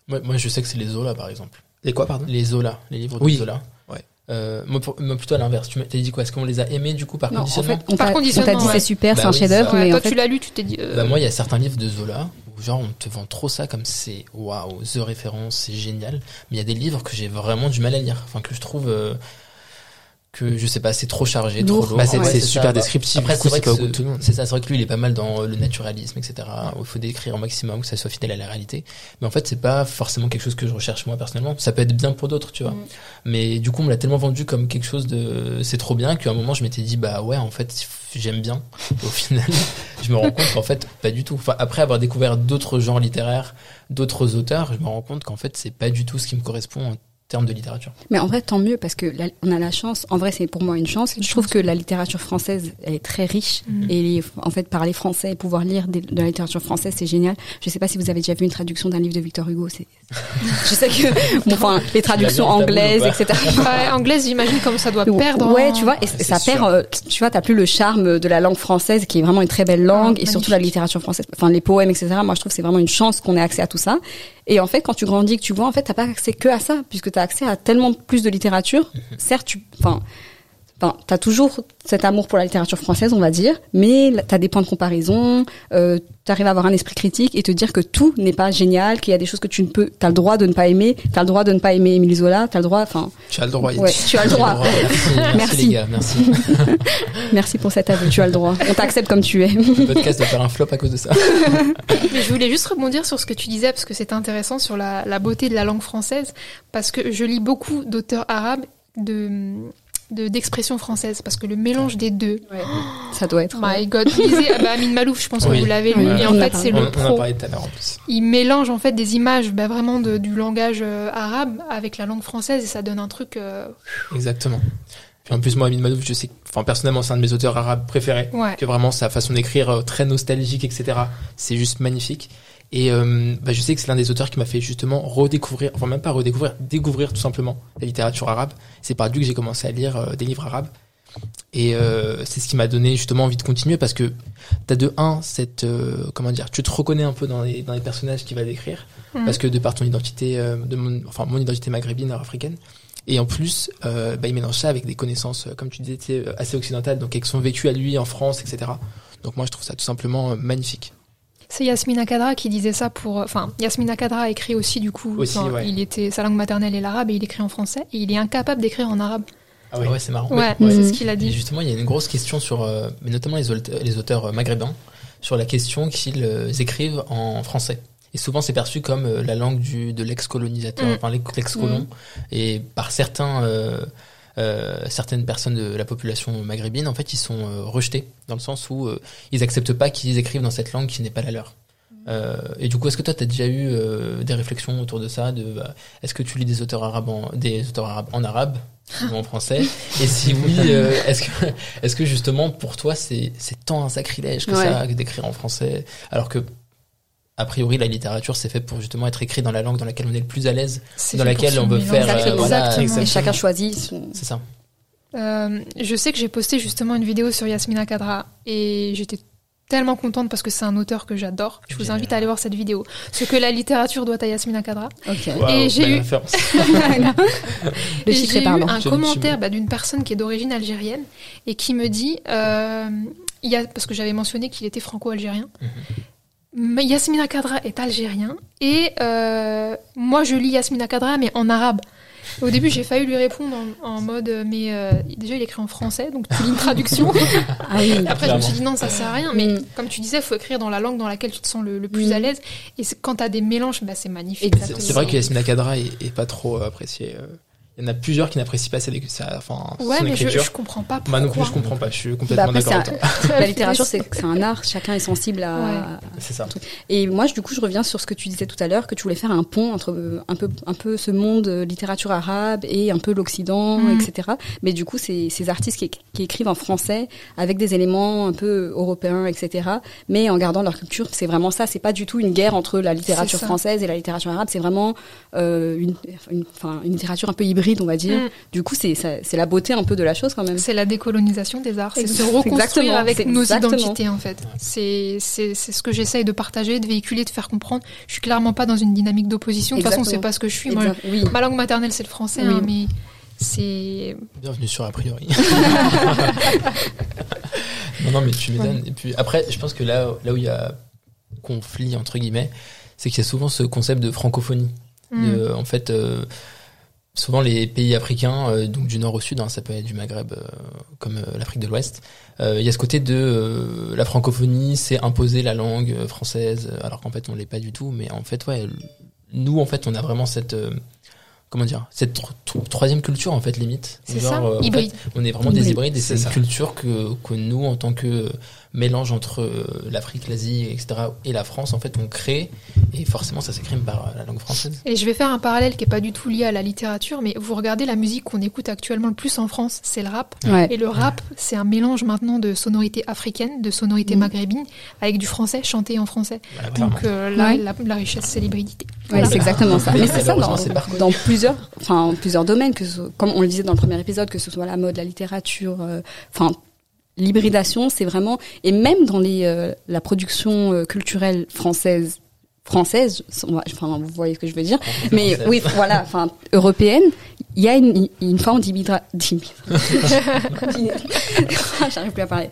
moi, moi, je sais que c'est les Zola, par exemple. Les quoi, pardon? Les Zola, les livres de Oui. Zola. Ouais. Euh, moi, pour- moi, plutôt à l'inverse. Tu m'as dit quoi? Est-ce qu'on les a aimés du coup par Non, en conditionnement? fait, on Par t'a on t'a conditionnement, dit ouais. c'est super, Bah c'est un oui, chef-d'œuvre. Ouais, mais Toi en fait, tu l'as lu, tu t'es dit... euh, Bah, moi, il y a certains livres de Zola genre on te vend trop ça comme c'est waouh, the référence, c'est génial. Mais il y a des livres que j'ai vraiment du mal à lire. Enfin, que je trouve euh, que je sais pas, c'est trop chargé, Lourd. trop lourd. Bah, c'est- Ouais, ça. super Bah, descriptif, Après, c'est vrai que ce- tout le monde. ça, c'est vrai que lui, il est pas mal dans le naturalisme, etc. Où il faut décrire au maximum que ça soit fidèle à la réalité. Mais en fait, c'est pas forcément quelque chose que je recherche moi personnellement. Ça peut être bien pour d'autres, tu vois. Mm. Mais du coup, on me l'a tellement vendu comme quelque chose de, c'est trop bien qu'à un moment, je m'étais dit, bah ouais, en fait, j'aime bien. Au final, je me rends compte qu'en fait, pas du tout. Enfin, après avoir découvert d'autres genres littéraires, d'autres auteurs, je me rends compte qu'en fait, c'est pas du tout ce qui me correspond termes de littérature. Mais en vrai, tant mieux parce que la- on a la chance. En vrai, c'est pour moi une chance. Je trouve que la littérature française, elle est très riche. Mhm. Et en fait, parler français et pouvoir lire des- de la littérature française, c'est génial. Je sais pas si vous avez déjà vu une traduction d'un livre de Victor Hugo. C'est, [laughs] je sais que, bon, enfin, [laughs] les traductions anglaises, etc. [laughs] ouais, anglaise, j'imagine comme ça doit perdre. Ouais, en- tu vois, et c'est ça sûr. perd. euh, tu vois, t'as plus le charme de la langue française, qui est vraiment une très belle langue, Ah, et surtout la littérature française. Enfin, les poèmes, etc. Moi, je trouve que c'est vraiment une chance qu'on ait accès à tout ça. Et en fait, quand tu grandis, que tu vois, en fait, t'as pas accès que à ça, puisque t'as accès à tellement plus de littérature. Mhm. Certes, tu, enfin, Enfin, t'as toujours cet amour pour la littérature française, on va dire, mais t'as des points de comparaison, euh, t'arrives à avoir un esprit critique et te dire que tout n'est pas génial, qu'il y a des choses que tu ne peux, t'as le droit de ne pas aimer, t'as le droit de ne pas aimer Émile Zola, t'as le droit, enfin, Tu as le droit. ouais, tu as le droit. Merci, merci, [laughs] Merci. les gars, merci. [laughs] Merci pour cet aveu, tu as le droit. On t'accepte comme tu es. Le podcast va faire un flop à cause de ça. [laughs] Mais je voulais juste rebondir sur ce que tu disais parce que c'est intéressant sur la, la beauté de la langue française parce que je lis beaucoup d'auteurs arabes de de- d'expression française parce que le mélange des deux Ça doit être. my god lisez [laughs] ah bah, Amin Malouf je pense que vous l'avez lu et on en a fait c'est on, le on en a pro parlé tout à l'heure en plus. il mélange en fait des images bah, vraiment de- du langage euh, arabe avec la langue française et ça donne un truc euh, Exactement. Puis en plus, moi, Amin Malouf, je sais que, enfin, personnellement, c'est un de mes auteurs arabes préférés. ouais Que vraiment, sa façon d'écrire, euh, très nostalgique, etc. C'est juste magnifique. Et euh, bah, je sais que c'est l'un des auteurs qui m'a fait justement redécouvrir, enfin même pas redécouvrir, découvrir tout simplement la littérature arabe. C'est par lui que j'ai commencé à lire euh, des livres arabes. Et euh, c'est ce qui m'a donné justement envie de continuer parce que t'as de un cette euh, comment dire, tu te reconnais un peu dans les dans les personnages qu'il va décrire Mhm. parce que de par ton identité, euh, de mon, enfin mon identité maghrébine, nord-africaine. Et en plus, euh, bah, il mélange ça avec des connaissances, comme tu disais, assez occidentales, donc avec son vécu à lui en France, etc. Donc moi, je trouve ça tout simplement magnifique. C'est Yasmina Kadra qui disait ça pour enfin Yasmina Kadra a écrit aussi du coup Aussi, enfin, ouais. il était sa langue maternelle est l'arabe et il écrit en français et il est incapable d'écrire en arabe Ah ouais, c'est marrant. ouais, Ouais. c'est ce qu'il a Et dit justement, il y a une grosse question sur, euh, mais notamment les auteurs, les auteurs euh, maghrébins, sur la question qu'ils euh, écrivent en français. Et souvent, c'est perçu comme euh, la langue du, de l'ex-colonisateur, Mm. enfin l'ex-colon. Et par certains, euh, euh, certaines personnes de la population maghrébine, en fait, ils sont euh, rejetés dans le sens où euh, ils acceptent pas qu'ils écrivent dans cette langue qui n'est pas la leur. Euh, et du coup, est-ce que toi, tu as déjà eu euh, des réflexions autour de ça de, bah, Est-ce que tu lis des auteurs arabes en, des auteurs arabes en arabe ou en français? Et si oui, euh, est-ce que, est-ce que justement pour toi c'est c'est tant un sacrilège que Ouais. ça que d'écrire en français? Alors que a priori la littérature c'est fait pour justement être écrit dans la langue dans laquelle on est le plus à l'aise. C'est dans laquelle on veut faire, euh, Exactement. voilà, Exactement. Et chacun choisit son. C'est ça. Euh, je sais que j'ai posté justement une vidéo sur Yasmina Kadra et j'étais tellement contente parce que c'est un auteur que j'adore. Je vous Génial. invite à aller voir cette vidéo. Ce que la littérature doit à Yasmina Kadra. Et j'ai eu-. [laughs] Le est parlant. un commentaire bah, d'une personne qui est d'origine algérienne et qui me dit, euh, il y a, parce que j'avais mentionné qu'il était franco-algérien, mais Yasmina Kadra est algérien et euh, moi je lis Yasmina Kadra mais en arabe. Au début j'ai failli lui répondre en, en mode euh, mais euh, déjà il écrit en français donc tu lis une traduction. [laughs] Ah oui. Après je me suis dit non ça sert à rien mais Mm. comme tu disais il faut écrire dans la langue dans laquelle tu te sens le, le plus Mm. à l'aise et quand tu as des mélanges bah, c'est magnifique. C'est vrai que Yasmina Kadra est, est pas trop appréciée. euh. Il y en a plusieurs qui n'apprécient pas sa, sa, enfin, Ouais son mais je, écriture. je comprends pas pourquoi. Moi non plus, je comprends pas. Je suis Bah complètement après, d'accord avec toi. [laughs] la littérature, c'est un art. Chacun est sensible à. Ouais. C'est ça. Et moi, je- du coup, je reviens sur ce que tu disais tout à l'heure, que tu voulais faire un pont entre euh, un peu, un peu ce monde euh, littérature arabe et un peu l'Occident, Mhm. etc. Mais du coup, c'est ces artistes qui, qui écrivent en français avec des éléments un peu européens, etc. Mais en gardant leur culture, c'est vraiment ça. C'est pas du tout une guerre entre la littérature ça. française et la littérature arabe. C'est vraiment euh, une, une littérature un peu hybride, on va dire. Mm. Du coup, c'est ça- c'est la beauté un peu de la chose quand même. C'est la décolonisation des arts, c'est se Exactement, reconstruire avec nos exactement. identités en fait. C'est c'est c'est ce que j'essaye de partager, de véhiculer, de faire comprendre. Je suis clairement pas dans une dynamique d'opposition. De toute façon, c'est pas ce que je suis. Moi, Exact- oui. ma langue maternelle c'est le français, Oui. hein, mais c'est Bienvenue sur A priori. [laughs] non, non, mais tu m'étonnes. Et puis après, je pense que là, là où il y a conflit, entre guillemets, c'est qu'il y a souvent ce concept de francophonie. De, en fait, euh, souvent les pays africains, euh, donc du nord au sud, hein, ça peut être du Maghreb euh, comme euh, l'Afrique de l'Ouest, euh, il y a ce côté de euh, la francophonie, c'est imposer la langue euh, française, alors qu'en fait on l'est pas du tout. Mais en fait, ouais, nous en fait on a vraiment cette euh, comment dire cette tro- tro- troisième culture en fait limite. C'est Genre, ça, en hybride. fait, on est vraiment des Hybride, hybrides et c'est une culture que, que nous, en tant que mélange entre euh, l'Afrique, l'Asie, etc., et la France, en fait, on crée, et forcément, ça s'écrime par la langue française. Et je vais faire un parallèle qui est pas du tout lié à la littérature, mais vous regardez la musique qu'on écoute actuellement le plus en France, c'est le rap. Ouais. Et le rap, c'est un mélange maintenant de sonorités africaines, de sonorités Mm. maghrébines, avec du français chanté en français. Voilà, Donc euh, là, Ouais. la, la richesse, c'est l'hybridité. Ouais, Voilà. c'est exactement ça. Mais c'est ça dans, dans plusieurs, enfin, en plusieurs domaines, que ce- comme on le disait dans le premier épisode, que ce soit la mode, la littérature, euh, enfin, l'hybridation, c'est vraiment, et même dans les, euh, la production euh, culturelle française, française, enfin, vous voyez ce que je veux dire, mais Française. oui, voilà, enfin, européenne, il y a une, une forme d'hybridation. [laughs] J'arrive plus à parler.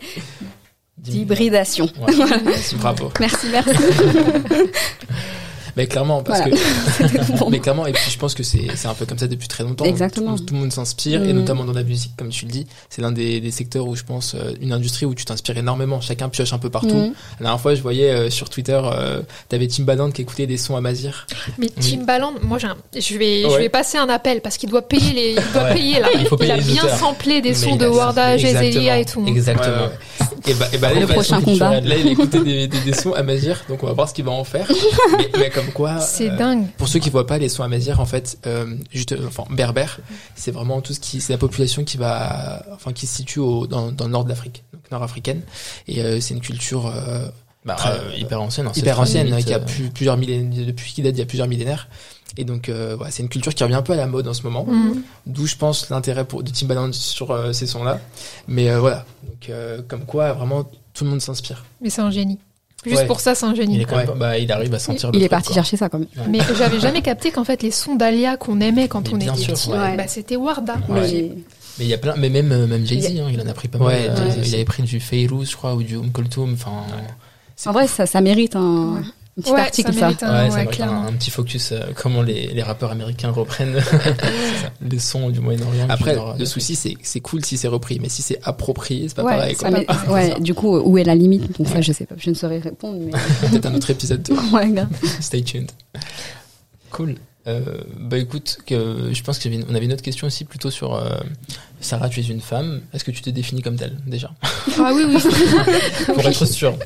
D'hybridation. Ouais. [laughs] Bravo. Merci, merci. [laughs] Mais clairement, parce Voilà. que. [laughs] Bon. Mais clairement, et puis je pense que c'est c'est un peu comme ça depuis très longtemps. Exactement. Tout, tout le monde s'inspire, et Mhm. notamment dans la musique, comme tu le dis. C'est l'un des, des secteurs où je pense, euh, une industrie où tu t'inspires énormément. Chacun pioche un peu partout. Mhm. La dernière fois, je voyais euh, sur Twitter, euh, t'avais Timbaland qui écoutait des sons à Mazir. Mais Oui. Timbaland, moi un- je vais je vais passer un appel parce qu'il doit payer les il doit Ouais. payer là. Il faut payer a les bien auteurs. samplé des Mais sons de a- Warda. Gézélia et tout. Exactement. Ouais, Et bah, et bah, là, prochain combat. Là, il des, des, des sons à Mazir, donc on va voir ce qu'il va en faire. [laughs] mais, mais comme quoi. C'est euh, dingue. Pour ceux qui voient pas les sons à Mazir, en fait, euh, juste, euh, enfin, berbère, c'est vraiment tout ce qui, c'est la population qui va, enfin, qui se situe au, dans, dans le nord de l'Afrique, donc nord-africaine, et euh, c'est une culture euh, Bah, Très- euh, hyper ancienne. hein, hyper ancienne, limite, qui a euh, plus, plusieurs millénaires, depuis qui date il y a plusieurs millénaires. Et donc, euh, voilà, c'est une culture qui revient un peu à la mode en ce moment. Mhm. D'où je pense l'intérêt pour de Timbaland sur euh, ces sons-là. Mais euh, voilà, donc euh, comme quoi vraiment tout le monde s'inspire. Mais c'est un génie. Juste Ouais. pour ça, c'est un Il génie. est quand même, Ouais. bah, il arrive à sentir le Il est parti quoi. chercher ça quand même. Mais j'avais [laughs] jamais capté qu'en fait les sons d'Alia qu'on aimait quand Mais on était sûr, petit, ouais. bah, c'était Warda. Ouais. Mais- Mais il y a plein, mais même euh, même Jay Z, Il y hein, il en a pris pas mal. Ouais, Euh, Jay-Z il avait pris du Feyrouz, je crois, ou du Umm Kulthum. Enfin, En vrai, ça, ça mérite un, Ouais. un petit Ouais, article, ça un- ouais, ouais, ça un, un petit focus euh, comment les, les rappeurs américains reprennent [laughs] [laughs] les sons du Moyen-Orient. Après, le souci, c'est c'est cool si c'est repris, mais si c'est approprié, c'est pas Ouais, pareil. Quoi. ouais, du coup, où est la limite? Donc ça, je sais pas, je ne saurais répondre, mais [laughs] Peut-être un autre épisode. de. Stay tuned. Cool. Euh, bah écoute, que, je pense qu'on avait une autre question aussi plutôt sur euh, Sarah, tu es une femme. Est-ce que tu te définis comme telle déjà? Ah oui, oui. [laughs] Pour être sûr.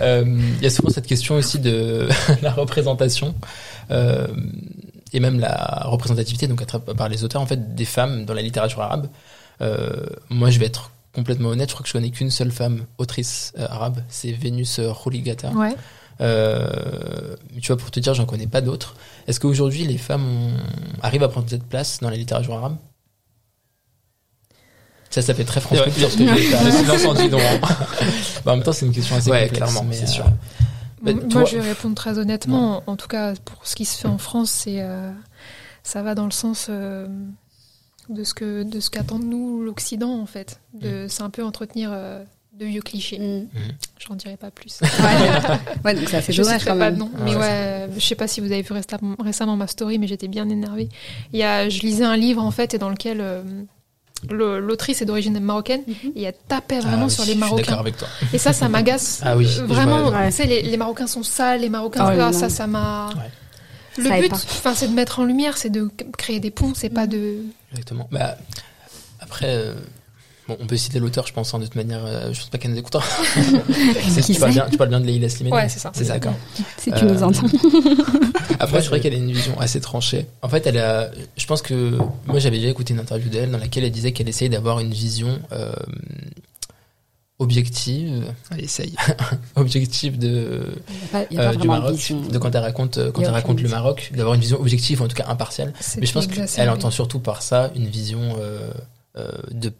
Euh, Il y a souvent cette question aussi de [laughs] la représentation euh, et même la représentativité donc par les auteurs en fait des femmes dans la littérature arabe. Euh, moi, je vais être complètement honnête. Je crois que je connais qu'une seule femme autrice arabe, c'est Vénus Rouligata. Ouais. Euh, tu vois, pour te dire, j'en connais pas d'autres. Est-ce qu'aujourd'hui, les femmes ont- arrivent à prendre cette place dans la littérature arabe? Ça, ça fait très France Ouais. Ce que je dis. Le silence en dit non. [laughs] Bah, en même temps, c'est une question assez Ouais, complexe. clairement, mais, c'est euh, sûr. bah, Moi, toi- je vais répondre très honnêtement. En tout cas, pour ce qui se fait en France, c'est euh, ça va dans le sens euh, de ce que de ce qu'attend de nous l'Occident en fait. De c'est un peu entretenir euh, de vieux clichés. Mm. J'en dirai pas plus. Ouais. [laughs] ouais, donc ça fait je dommage quand pas même. nom, Ah mais ouais, ouais, je sais pas si vous avez vu récemment, ma story, mais j'étais bien énervée. Il y a, je lisais un livre en fait, et dans lequel euh, le- l'autrice est d'origine marocaine, Mhm. et elle tapait Ah vraiment oui, sur je les suis d'accord Marocains. avec toi. Et ça, ça m'agace. [laughs] Ah oui, Euh, je Vraiment. Ouais. tu sais, les, les Marocains sont sales, les Marocains, Oh là ça, ça m'a. Ouais. Le Ça but, enfin, c'est de mettre en lumière, c'est de créer des ponts, c'est pas de. Exactement. Bah, après, euh, bon, on peut citer l'auteur, je pense, hein, de toute manière. euh, je pense pas qu'elle nous écoutera. [laughs] C'est- Qui tu, parles bien, tu parles bien de Leïla Slimani. Ouais, c'est ça. C'est ça, d'accord. Si tu Euh, nous entends. [laughs] Après, je trouvais qu'elle a une vision assez tranchée. En fait, elle a, je pense que moi, j'avais déjà écouté une interview d'elle dans laquelle elle disait qu'elle essayait d'avoir une vision euh, objective, Allez, essaye. [laughs] objective de pas, euh, du Maroc, vision. de quand elle raconte euh, quand elle raconte le. Maroc, d'avoir une vision objective ou en tout cas impartiale. c'est Mais je pense qu'elle entend surtout par ça une vision euh, euh, de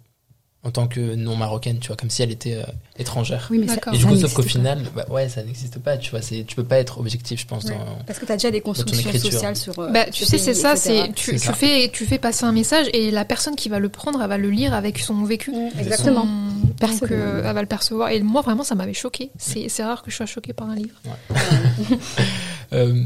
en tant que non marocaine, tu vois, comme si elle était euh, étrangère. Oui, mais ça, D'accord. Et du coup, sauf qu'au final, bah ouais, ça n'existe pas, tu vois, c'est, tu peux pas être objectif, je pense. Ouais. dans- Parce que tu as déjà des constructions sociales sur. euh, Bah, tu sais, c'est ça, c'est tu, C'est tu ça. fais tu fais passer un message et la personne qui va le prendre, elle va le lire avec son vécu. Mm, Exactement. Son- Donc, euh, elle va le percevoir. Et moi, vraiment, ça m'avait choqué. C'est c'est rare que je sois choquée par un livre. [laughs] Euh,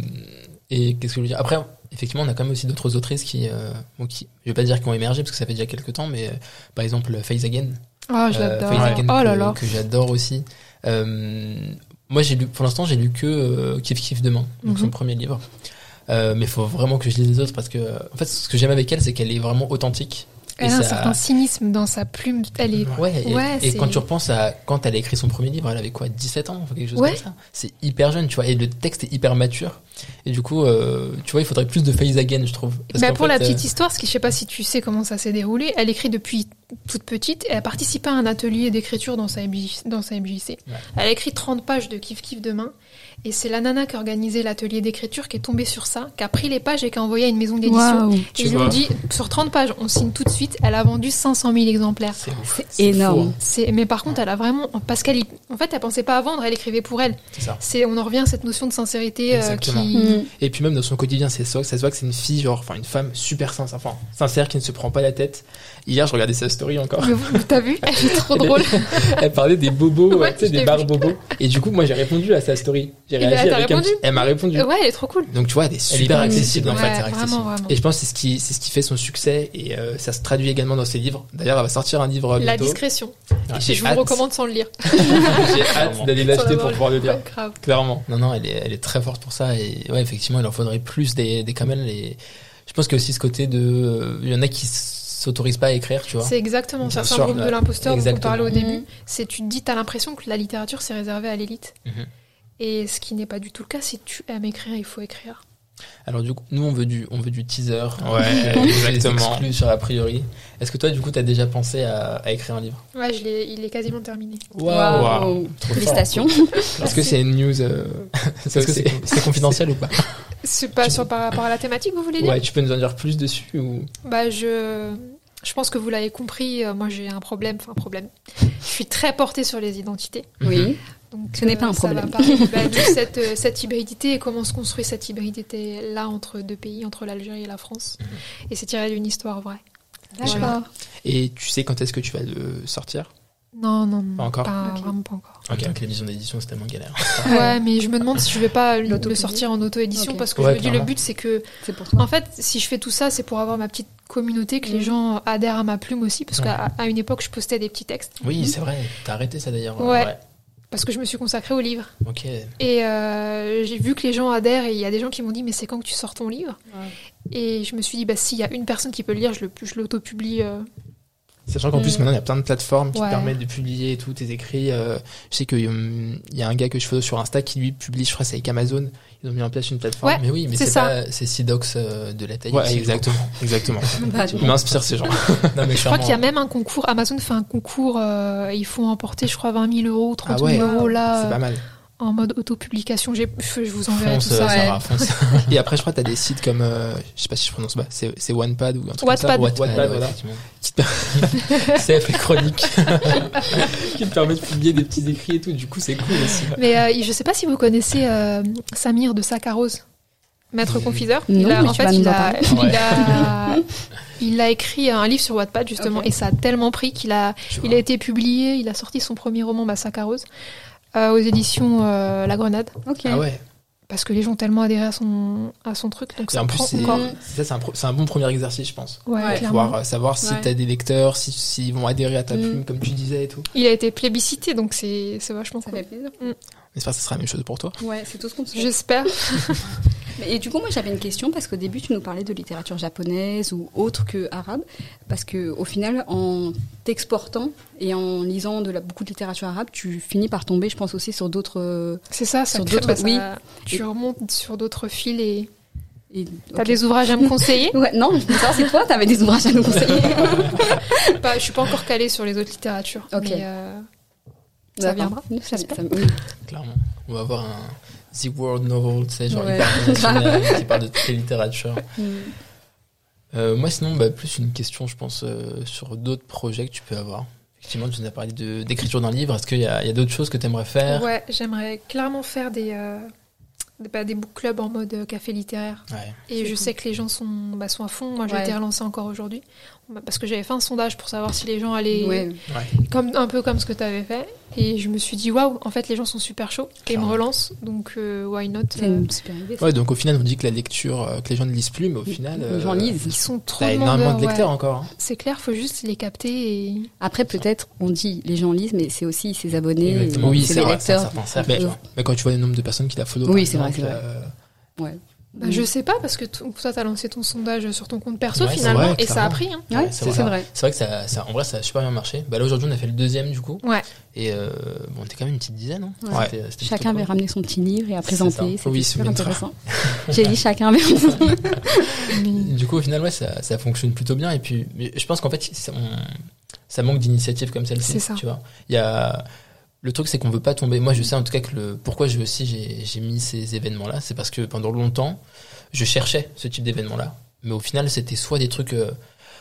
et qu'est-ce que je veux dire? Après, effectivement, on a quand même aussi d'autres autrices qui, euh, bon, qui, je vais pas dire qui ont émergé parce que ça fait déjà quelques temps, mais euh, par exemple, Faith Again, Ah, je Euh, l'adore. Oh là que, là. que j'adore aussi. Euh, moi, j'ai lu, pour l'instant, j'ai lu que Kiff Kiff demain, donc Mhm. son premier livre. Mais il faut vraiment que je lise les autres parce que, en fait, ce que j'aime avec elle, c'est qu'elle est vraiment authentique. Elle Et a un certain cynisme dans sa plume. Elle est. Ouais, et, Ouais, et c'est- quand tu repenses à quand elle a écrit son premier livre, elle avait quoi, 17 ans, quelque chose Ouais. comme ça? C'est hyper jeune, tu vois, et le texte est hyper mature. Et du coup, euh, tu vois, il faudrait plus de Phase Again, je trouve. Parce Bah, pour fait, la petite euh, histoire, ce qui, je sais pas si tu sais comment ça s'est déroulé, elle écrit depuis toute petite et elle participé à un atelier d'écriture dans sa MJ, dans sa MJC. Ouais. Elle a écrit 30 pages de Kiff Kiff demain et c'est la nana qui a organisé l'atelier d'écriture qui est tombée sur ça, qui a pris les pages et qui a envoyé à une maison d'édition. Et Tu ils lui ont dit, sur 30 pages, on signe tout de suite. Elle a vendu 500 000 exemplaires. c'est énorme. hein. C'est, mais par contre, elle a vraiment, parce qu'elle, en fait, elle pensait pas à vendre, elle écrivait pour elle. C'est on en revient à cette notion de sincérité euh, qui, Mm. Et puis même dans son quotidien, c'est ça, ça se voit que c'est une fille, genre, enfin, une femme super sincère, enfin, sincère qui ne se prend pas la tête. Hier, je regardais sa story encore. T'as vu Elle est trop drôle. [laughs] Elle parlait des bobos, Ouais, tu sais, des vu. bobos. Et du coup, moi, j'ai répondu à sa story. J'ai Et elle réagi t'a avec un répondu petit- Elle m'a répondu. Ouais, elle est trop cool. Donc tu vois, elle est Elle est super hyper accessible en Ouais, fait. accessible. vraiment. Et je pense que c'est ce qui c'est ce qui fait son succès et euh, ça se traduit également dans ses livres. D'ailleurs, elle va sortir un livre La bientôt. discrétion. Ah, je vous hâte- recommande sans le lire. [laughs] J'ai hâte d'aller l'acheter pour pouvoir le lire. Ouais, [laughs] grave. Clairement. Non non, elle est elle est très forte pour ça et ouais, effectivement, il en faudrait plus des des elle et je pense qu'il y a aussi ce côté de euh, il y en a qui s'autorisent pas à écrire, tu vois. C'est exactement ça, Bien sûr, syndrome de ouais. l'imposteur dont on Exactement. parlait au début. Mhm. C'est tu te dis, t'as l'impression que la littérature c'est réservé à l'élite. Mhm. Et ce qui n'est pas du tout le cas, si tu aimes écrire, il faut écrire. Alors du coup, nous on veut du on veut du teaser. Ouais, [laughs] exactement. exclus sur a priori. Est-ce que toi du coup tu as déjà pensé à, à écrire un livre? Ouais, je l'ai, il est quasiment terminé. Waouh. Trop Félicitations. [laughs] Est-ce que c'est une news euh, [laughs] Est-ce que c'est confidentiel ou pas? C'est pas sur, par rapport à la thématique, vous voulez dire? Ouais, tu peux nous en dire plus dessus ou? Bah, je, je pense que vous l'avez compris. euh, moi, j'ai un problème. Enfin, un problème. Je suis très portée sur les identités. Oui. Donc, Ce n'est pas un ça va problème. parler, bah, de [laughs] cette, euh, cette hybridité et comment se construit cette hybridité là entre deux pays, entre l'Algérie et la France. Mhm. Et c'est tiré d'une histoire vraie. D'accord. Et tu sais quand est-ce que tu vas le sortir? Non, non, non. Pas encore? Pas-. Vraiment pas encore. Ok, avec les maisons d'édition, c'est tellement galère. [laughs] Ouais, mais je me demande si je vais pas le- sortir en auto-édition parce que Ouais, je me dis le but c'est que C'est pour toi. en fait si je fais tout ça c'est pour avoir ma petite communauté que les Mhm. gens adhèrent à ma plume aussi parce Ouais. qu'à à une époque je postais des petits textes Oui, c'est vrai. T'as arrêté ça d'ailleurs. Ouais. Parce que je me suis consacrée au livre. Et euh, j'ai vu que les gens adhèrent et il y a des gens qui m'ont dit mais c'est quand que tu sors ton livre? Et je me suis dit bah s'il y a une personne qui peut le lire je le je l'auto-publie euh. Sachant qu'en plus Mm. maintenant il y a plein de plateformes qui Ouais. te permettent de publier et tout tes écrits. euh, je sais qu'il y a un gars que je follow sur Insta qui lui publie, je crois, c'est avec Amazon. Ils ont mis en place une plateforme. Ouais, mais oui, mais c'est ça. pas, c'est Sidox euh, de la taille. Ouais, exactement. [laughs] Exactement. [laughs] Bah, je- Il m'inspire ces gens. [laughs] non, mais je crois qu'il y a même un concours Amazon fait un concours euh, ils font emporter je crois 20 000 euros 30 Ah ouais. 000 euros là C'est euh, pas mal. En mode autopublication. J'ai- Je vous enverrai Fonce, tout ça. ouais. Sarah. [laughs] Et après, je crois que t'as des sites comme, euh, je sais pas si je prononce pas, c'est c'est OnePad ou un truc Wattpad. comme ça. Wattpad, voilà. CF [laughs] les chroniques. [laughs] qui te permet de publier des petits écrits et tout. Du coup, c'est cool aussi. Mais euh, je sais pas si vous connaissez euh, Samir de Saccharose, maître confiseur. Non, il a, en tu fait, il a, parler. il a, il a écrit un livre sur Wattpad justement, et ça a tellement pris qu'il a, il vois. a été publié. Il a sorti son premier roman, bah, Saccharose, euh, aux éditions euh, La Grenade. Ah ouais. parce que les gens ont tellement adhéré à son, à son truc, donc Et ça en plus, prend c'est encore. ça, c'est un, un bon premier exercice, je pense. Ouais, Ouais. Pouvoir euh, savoir si Ouais. t'as des lecteurs, si- s'ils vont adhérer à ta Mm. plume, comme tu disais et tout. Il a été plébiscité, donc c'est c'est vachement Ça cool. fait plaisir. J'espère que ce sera la même chose pour toi. Ouais, c'est tout ce qu'on te souhaite. J'espère. [laughs] Et du coup, moi, j'avais une question parce qu'au début, tu nous parlais de littérature japonaise ou autre que arabe, parce que au final, en t'exportant et en lisant de la, beaucoup de littérature arabe, tu finis par tomber, je pense aussi sur d'autres. C'est ça, ça Sur d'autres- bah, ça- oui. Tu remontes sur d'autres fils et et- t'as des ouvrages à me conseiller. [laughs] Ouais, non, je c'est toi, t'avais des ouvrages à nous conseiller. Pas- [laughs] je suis pas encore calée sur les autres littératures. Ok. Mais, euh, Ça viendra, Ça, ça- oui. Clairement. On va avoir un The World Novel, tu sais, genre Ouais. hyper [laughs] international, qui parle de toutes les littératures. Mm. Euh, moi, sinon, bah, plus une question, je pense, euh, sur d'autres projets que tu peux avoir. Effectivement, tu nous as parlé de- d'écriture d'un livre. Est-ce qu'il y a, il y a d'autres choses que tu aimerais faire? Ouais, j'aimerais clairement faire des, euh, des, bah, des book clubs en mode café littéraire. Ouais. Et C'est je cool. sais que les gens sont, bah, sont à fond. Moi, j'ai Ouais. été relancée encore aujourd'hui. Bah, Parce que j'avais fait un sondage pour savoir si les gens allaient. Ouais. Comme, un peu comme ce que tu avais fait. Et je me suis dit, waouh, en fait, les gens sont super chauds. Et ils me relancent. Donc, euh, why not C'est euh, une super idée. ça. Ouais, donc au final, on dit que la lecture, euh, que les gens ne lisent plus, mais au final. Les gens euh, lisent. Ils sont trop T'as énormément de ouais. lecteurs encore. hein. C'est clair, faut juste les capter et. Après, peut-être, on dit les gens lisent, mais c'est aussi ses abonnés. Oui, c'est les vrai, c'est un lecteurs. cercle, Mais- quand tu vois le nombre de personnes qui la follow, Oui, c'est vrai, c'est vrai. euh, Ouais. Bah, je sais pas, parce que toi, t'as lancé ton sondage sur ton compte perso Ouais, finalement, vrai, et ça a pris. Hein. Ouais, Ouais, c'est vrai. vrai. C'est vrai que ça, ça, en vrai, ça a super bien marché. Bah, là, aujourd'hui, on a fait le deuxième, du coup. Ouais. Et euh, bon, on était quand même une petite dizaine. Hein. Ouais. Chacun avait cool. ramené son petit livre et présenté. ça. C'était Oui, super intéressant. [laughs] J'ai dit chacun avait [laughs] Du coup, au final, ouais, ça, ça fonctionne plutôt bien. Et puis, mais je pense qu'en fait, ça, on- ça manque d'initiatives comme celle-ci. Tu vois, il y a le truc, c'est qu'on veut pas tomber. Moi, je sais en tout cas que le pourquoi je aussi j'ai j'ai mis ces événements-là, c'est parce que pendant longtemps, je cherchais ce type d'événement-là, mais au final, c'était soit des trucs euh,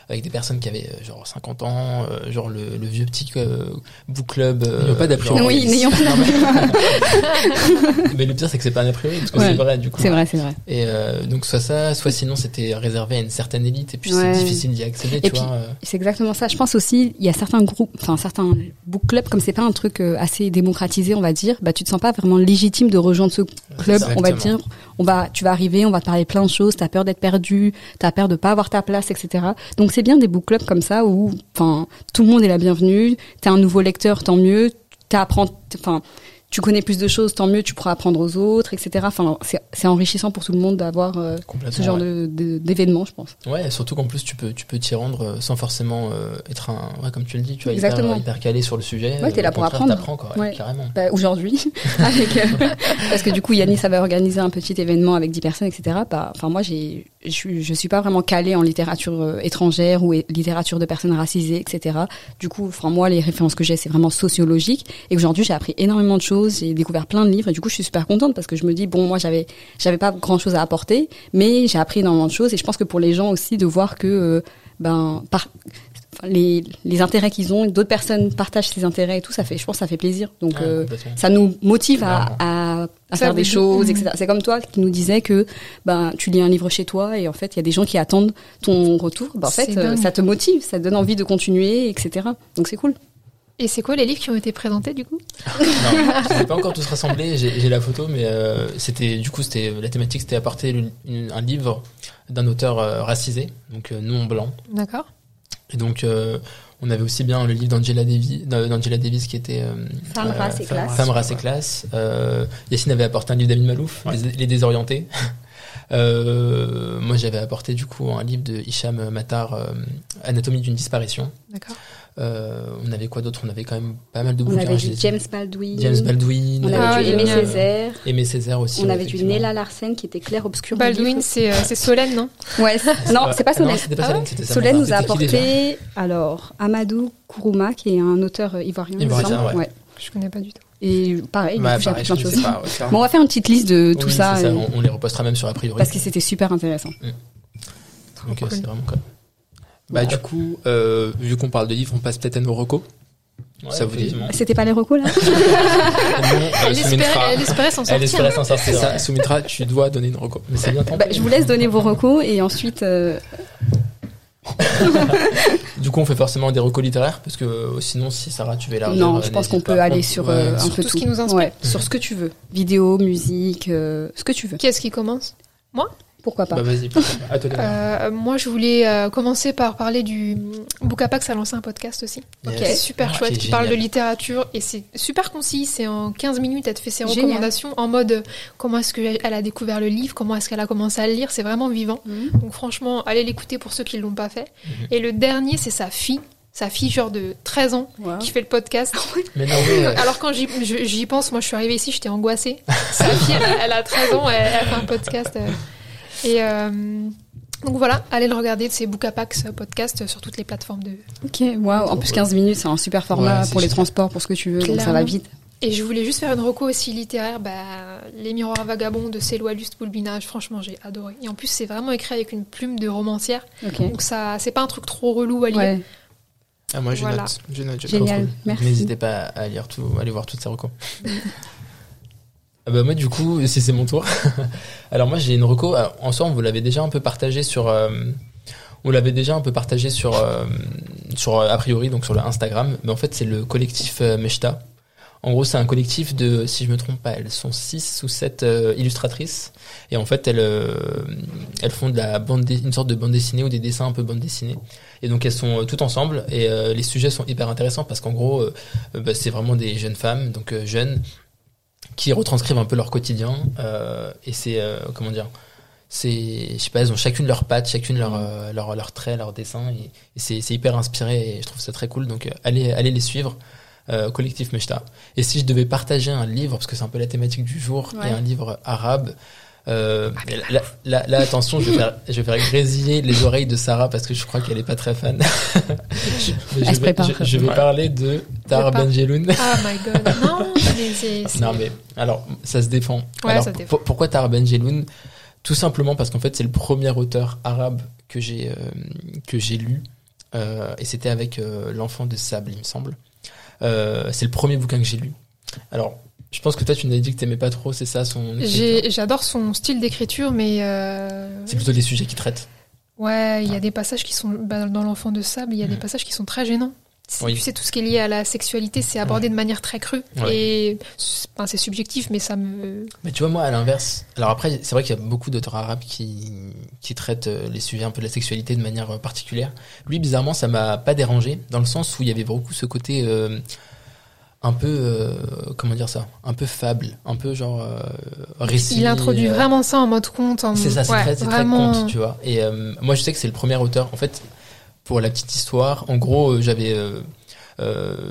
avec des personnes qui avaient euh, genre 50 ans, euh, genre le, le vieux petit euh, book club. euh, pas d'a priori. genre- Oui, n'ayant pas mais- [laughs] mais le pire, c'est que c'est pas un a priori, parce que Ouais. c'est vrai, du coup. C'est vrai, c'est vrai. Et euh, donc soit ça, soit sinon c'était réservé à une certaine élite et puis Ouais. c'est difficile d'y accéder, tu Et vois. euh. C'est exactement ça. Je pense aussi, il y a certains groupes, enfin certains book clubs, comme c'est pas un truc assez démocratisé, on va dire, bah tu te sens pas vraiment légitime de rejoindre ce club. On va dire, on va, tu vas arriver, on va te parler plein de choses. T'as peur d'être perdu, t'as peur de pas avoir ta place, etc. Donc c'est bien des book clubs comme ça où, enfin, tout le monde est la bienvenue. T'es un nouveau lecteur, tant mieux. T'apprends, enfin. Tu connais plus de choses, tant mieux, tu pourras apprendre aux autres, etc. Enfin, c'est enrichissant pour tout le monde d'avoir euh, ce genre ouais. d'événement, je pense. Ouais, surtout qu'en plus tu peux tu peux t'y rendre euh, sans forcément euh, être un ouais, comme tu le dis, tu vois, hyper, hyper calé sur le sujet. Ouais, t'es là pour apprendre. t'apprends, quoi, ouais, carrément. Bah, aujourd'hui, [laughs] avec, euh, [laughs] parce que du coup Yannis avait organisé un petit événement avec 10 personnes, etc. Bah, enfin moi j'ai, je je suis pas vraiment calée en littérature étrangère ou littérature de personnes racisées, etc. Du coup, enfin moi les références que j'ai c'est vraiment sociologique. Et aujourd'hui j'ai appris énormément de choses, j'ai découvert plein de livres et du coup je suis super contente parce que je me dis bon moi j'avais, j'avais pas grand chose à apporter, mais j'ai appris énormément de choses et je pense que pour les gens aussi de voir que euh, ben par les, les intérêts qu'ils ont, d'autres personnes partagent ces intérêts et tout, ça fait, je pense, que ça fait plaisir. Donc, Ouais, euh, ça nous motive à, à, faire des choses, etc. C'est comme toi qui nous disais que ben tu lis un livre chez toi et en fait il y a des gens qui attendent ton retour. Ben, en fait, euh, ça te motive, ça te donne envie de continuer, etc. Donc c'est cool. Et c'est quoi les livres qui ont été présentés du coup Non, je les ai pas encore tous rassemblés, j'ai j'ai la photo, mais euh, c'était du coup c'était la thématique c'était apporter une- un livre d'un auteur euh, racisé, donc euh, non blanc. D'accord. Et donc euh, on avait aussi bien le livre d'Angela Davis, d'Angela Davis qui était euh, Femme, race et classe. Femme, race et classe. Euh, Yacine avait apporté un livre d'Amin Malouf, les, les désorientés. [laughs] Euh, moi j'avais apporté du coup un livre de Hicham Matar, euh, Anatomie d'une disparition. D'accord. Euh, on avait quoi d'autre? On avait quand même pas mal de On bouquins. avait je du James Baldwin, James Baldwin, on euh, Ah, avait du Aimé. Césaire, Aimé Césaire aussi. on ouais, avait du. Nella Larsen qui était clair obscur. Baldwin, c'est euh, c'est Solène, non? Ouais, non, c'est pas Ah non, Solène. pas Ah Solène, ouais? Solène nous a apporté alors Amadou Kourouma qui est un auteur ivoirien. Ivoirien, semble. ouais. Je connais pas du tout. Et pareil, Bah, j'ai pareil, appris plein de choses. pas. ouais. Bon, on va faire une petite liste de tout Oui, ça, et- On, on les repostera même sur a priori. parce que c'était super intéressant. Donc cool. c'est vraiment cool. Bah du coup, euh, vu qu'on parle de livres, on passe peut-être à nos recos. ça vous dit C'était pas les recos là [laughs] Non, euh, Elle espérait, Soumitra- elle espérait s'en Elle sortir. espérait s'en sortir. C'est ça. [laughs] Soumitra, tu dois donner une reco. Mais c'est bien tenté. Bah, Je vous laisse donner vos recos et ensuite. euh, [laughs] Du coup, on fait forcément des recos littéraires parce que sinon, si Sarah, tu veux la non, je pense qu'on peut aller sur euh, un Sur peu tout ce qui nous inspire. Ouais, sur ce que tu veux. Vidéo, musique, euh, ce que tu veux. Qui est-ce qui commence? Pourquoi pas Bah vas-y. Euh, Moi, je voulais euh, commencer par parler du Bookapax a lancé un podcast aussi. Yes. qui est super Ah, chouette, qui parle de littérature et c'est super concis. C'est en 15 minutes, elle te fait ses Génial. recommandations en mode comment est-ce qu'elle a découvert le livre, comment est-ce qu'elle a commencé à le lire. C'est vraiment vivant. Mhm. Donc franchement, allez l'écouter pour ceux qui ne l'ont pas fait. Mhm. Et le dernier, c'est sa fille. Sa fille, genre de 13 ans, Wow. qui fait le podcast. Mais non, mais, euh, Alors quand j'y pense, moi je suis arrivée ici, j'étais angoissée. Sa fille, elle, a- elle a 13 ans, elle, elle fait un podcast. Et euh, donc voilà, allez le regarder, c'est Bookapax podcast sur toutes les plateformes de. Ok, waouh. En plus, 15 minutes, c'est un super format Ouais, pour les transports, pour ce que tu veux, donc ça va Clairement. vite. Et je voulais juste faire une reco aussi littéraire, bah, Les Miroirs Vagabonds de Céloi Luste Boulbinage, franchement j'ai adoré. Et en plus c'est vraiment écrit avec une plume de romancière, Ok. donc ça c'est pas un truc trop relou à lire. Ouais. ah, moi, je Voilà. note. Je note. je Génial, merci. N'hésitez pas à lire tout, à aller voir toutes ces recos. [laughs] Ah bah moi du coup si c'est mon tour. [laughs] Alors moi j'ai une reco. Euh, en soi on vous l'avait déjà un peu partagé sur euh, on l'avait déjà un peu partagé sur euh, sur euh, a priori donc sur le Instagram. Mais en fait c'est le collectif euh, en gros c'est un collectif de si je me trompe pas elles sont six ou sept euh, illustratrices. Et en fait elles euh, elles font de la bande une sorte de bande dessinée ou des dessins un peu bande dessinée. Et donc elles sont toutes ensemble. Et les sujets sont hyper intéressants parce qu'en gros bah, c'est vraiment des jeunes femmes donc jeunes qui retranscrivent un peu leur quotidien euh, et c'est euh, comment dire c'est je sais pas elles ont chacune leur patte chacune leur euh, leur leur trait leur dessin et, et c'est c'est hyper inspiré et je trouve ça très cool donc euh, allez allez les suivre euh, collectif Meshta et si je devais partager un livre parce que c'est un peu la thématique du jour Ouais. et un livre arabe euh, là, là, là, attention, je vais, faire, je vais faire grésiller les oreilles de Sarah parce que je crois qu'elle est pas très fan. [laughs] je, je vais, je- je vais Ouais. parler de Tar. Benjeloun. Ah my god, [laughs] non, mais c'est. Non mais alors ça se défend. Ouais, alors, ça se défend. pour- pourquoi Tar Benjeloun? Tout simplement parce qu'en fait c'est le premier auteur arabe que j'ai euh, que j'ai lu euh, et c'était avec euh, l'enfant de sable il me semble. Euh, c'est le premier bouquin que j'ai lu. Alors je pense que toi tu nous as dit que t'aimais pas trop c'est ça son. J'adore son style d'écriture, mais euh, C'est plutôt les sujets qu'il traite. ouais, il y a des passages qui sont bah, dans l'enfant de sable, il y a des Mhm. passages qui sont très gênants. Oui. Tu sais, tout ce qui est lié à la sexualité, c'est abordé de manière très crue. Ouais. Et enfin, c'est subjectif, mais ça me. Mais tu vois, moi, à l'inverse. Alors après, c'est vrai qu'il y a beaucoup d'auteurs arabes qui, qui traitent euh, les sujets un peu de la sexualité de manière euh, particulière. Lui, bizarrement, ça m'a pas dérangé, dans le sens où il y avait beaucoup ce côté euh, un peu, euh, comment dire ça, un peu fable, un peu genre euh, récit. Il introduit euh, vraiment ça en mode conte. En... C'est ça, c'est ouais, très, très conte, tu vois. Et moi, je sais que c'est le premier auteur. En fait, pour la petite histoire, en gros, j'avais,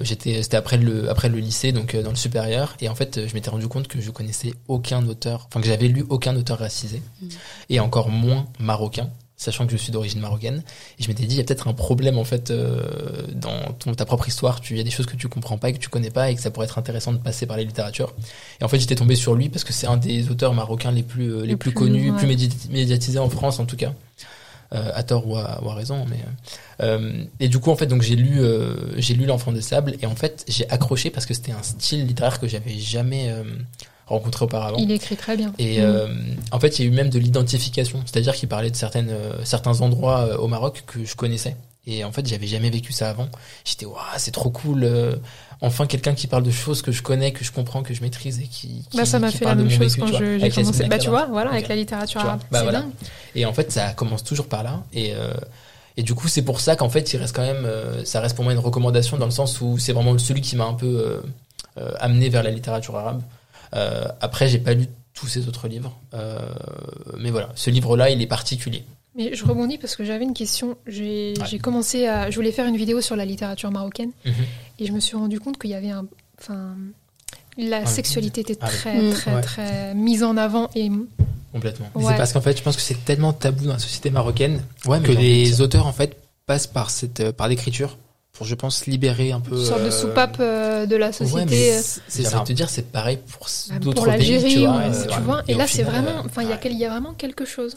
j'étais, c'était après le, après le lycée, donc dans le supérieur, et en fait, je m'étais rendu compte que je connaissais aucun auteur, enfin que j'avais lu aucun auteur racisé, et encore moins marocain. Sachant que je suis d'origine marocaine, et je m'étais dit il y a peut-être un problème en fait euh, dans ton, ta propre histoire. Tu il y a des choses que tu comprends pas et que tu connais pas et que ça pourrait être intéressant de passer par les littératures. Et en fait j'étais tombé sur lui parce que c'est un des auteurs marocains les plus euh, les Le plus, plus, connus, ouais. plus médi- médiatisés en France en tout cas. Euh, à tort ou à, ou à raison, mais euh, et du coup en fait donc j'ai lu euh, j'ai lu l'enfant de sable et en fait j'ai accroché parce que c'était un style littéraire que j'avais jamais rencontré auparavant. Il écrit très bien. Et Mm. euh, en fait, il y a eu même de l'identification, c'est-à-dire qu'il parlait de certaines, euh, certains endroits euh, au Maroc que je connaissais. Et en fait, j'avais jamais vécu ça avant. J'étais, waouh, c'est trop cool. euh, enfin, quelqu'un qui parle de choses que je connais, que je comprends, que je maîtrise et qui. qui Bah, ça m'a fait la même chose vécu, quand j'ai commencé. Bah, tu vois, voilà, avec la littérature arabe. bah, voilà. dingue. Et en fait, ça commence toujours par là. Et, euh, et du coup, c'est pour ça qu'en fait, il reste quand même, euh, ça reste pour moi une recommandation dans le sens où c'est vraiment celui qui m'a un peu amené vers la littérature arabe. Euh, après, j'ai pas lu tous ses autres livres, euh, mais voilà, ce livre-là, il est particulier. Mais je rebondis parce que j'avais une question. J'ai Ouais. commencé à. Je voulais faire une vidéo sur la littérature marocaine Mhm. et je me suis rendu compte qu'il y avait un. Enfin. La Ah, sexualité était ah très, très, Ouais. très mise en avant et Complètement. Ouais. C'est parce qu'en fait, je pense que c'est tellement tabou dans la société marocaine que les auteurs en fait passent par cette, euh, par l'écriture pour je pense libérer un peu Une sorte de euh, soupape euh, de la Ouais, société. mais euh, c'est- de te dire c'est pareil pour Bah, d'autres pays, tu vois. ou- euh, tu vois. Et, là, c'est vraiment, enfin, il y a ouais. quel- il y a vraiment quelque chose.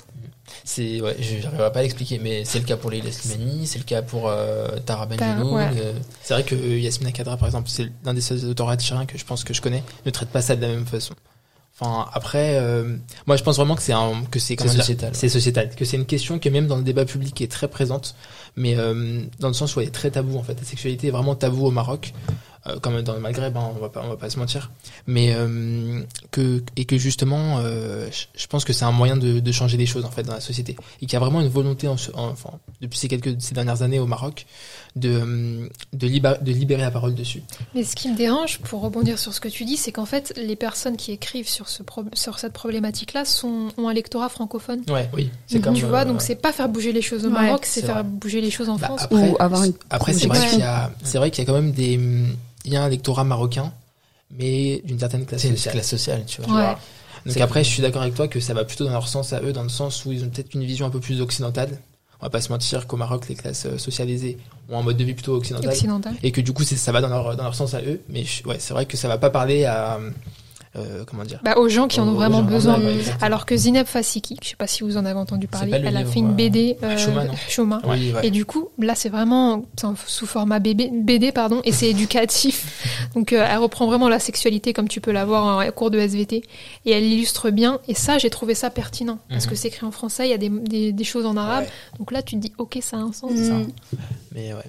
C'est ouais, je j'arriverai pas à l'expliquer, mais c'est le cas pour Leila Slimani, c'est le cas pour Tara ouais. euh, c'est vrai que Yasmina Kadra, par exemple, c'est l'un des seuls auteurs algériens que je pense que je connais, ne traite pas ça de la même façon. Enfin, après, euh, moi, je pense vraiment que c'est un, que c'est sociétal. C'est sociétal, que c'est une question qui même dans le débat public est très présente, mais euh, dans le sens où elle est très tabou en fait. La sexualité est vraiment tabou au Maroc, comme dans le Maghreb, hein, on va pas, on va pas se mentir, mais euh, que et que justement, euh, je- pense que c'est un moyen de, de changer les choses en fait dans la société et qu'il y a vraiment une volonté, en, ce- en- enfin, depuis ces quelques ces dernières années au Maroc, de euh, de, liba- de libérer la parole dessus. Mais ce qui me dérange, pour rebondir sur ce que tu dis, c'est qu'en fait, les personnes qui écrivent sur, ce pro- sur cette problématique-là sont, ont un lectorat francophone. Ouais, oui, tu comme, vois, euh, donc c'est pas faire bouger les choses au Ouais, Maroc, c'est c'est faire vrai. bouger les choses en Bah, France. après, Ou avoir une après c'est vrai qu'il y a c'est vrai qu'il y a quand même des il y a un lectorat marocain mais d'une certaine classe C'est une sociale. classe sociale, tu vois. tu Ouais. vois. Donc après, je suis d'accord avec toi que ça va plutôt dans leur sens à eux, dans le sens où ils ont peut-être une vision un peu plus occidentale. On va pas se mentir qu'au Maroc, les classes euh, socialisées ont un mode de vie plutôt occidental. Occidental. Et que du coup, ça va dans leur, dans leur sens à eux. Mais je- ouais, c'est vrai que ça va pas parler à. Euh, comment dire Bah, aux gens qui en ont vraiment gens, besoin. ouais. Alors que Zineb Fasiki, je sais pas si vous en avez entendu parler, elle a fait une euh, BD euh. Oui, ouais. Et du coup, là, c'est vraiment sous format BD, pardon, et c'est éducatif. [laughs] Donc, euh, elle reprend vraiment la sexualité comme tu peux l'avoir en cours de SVT, et elle l'illustre bien. Et ça, j'ai trouvé ça pertinent parce Mhm. que c'est écrit en français, il y a des, des, des choses en arabe. Ouais. Donc là, tu te dis, ok, ça a un sens. Mm. Mais ouais.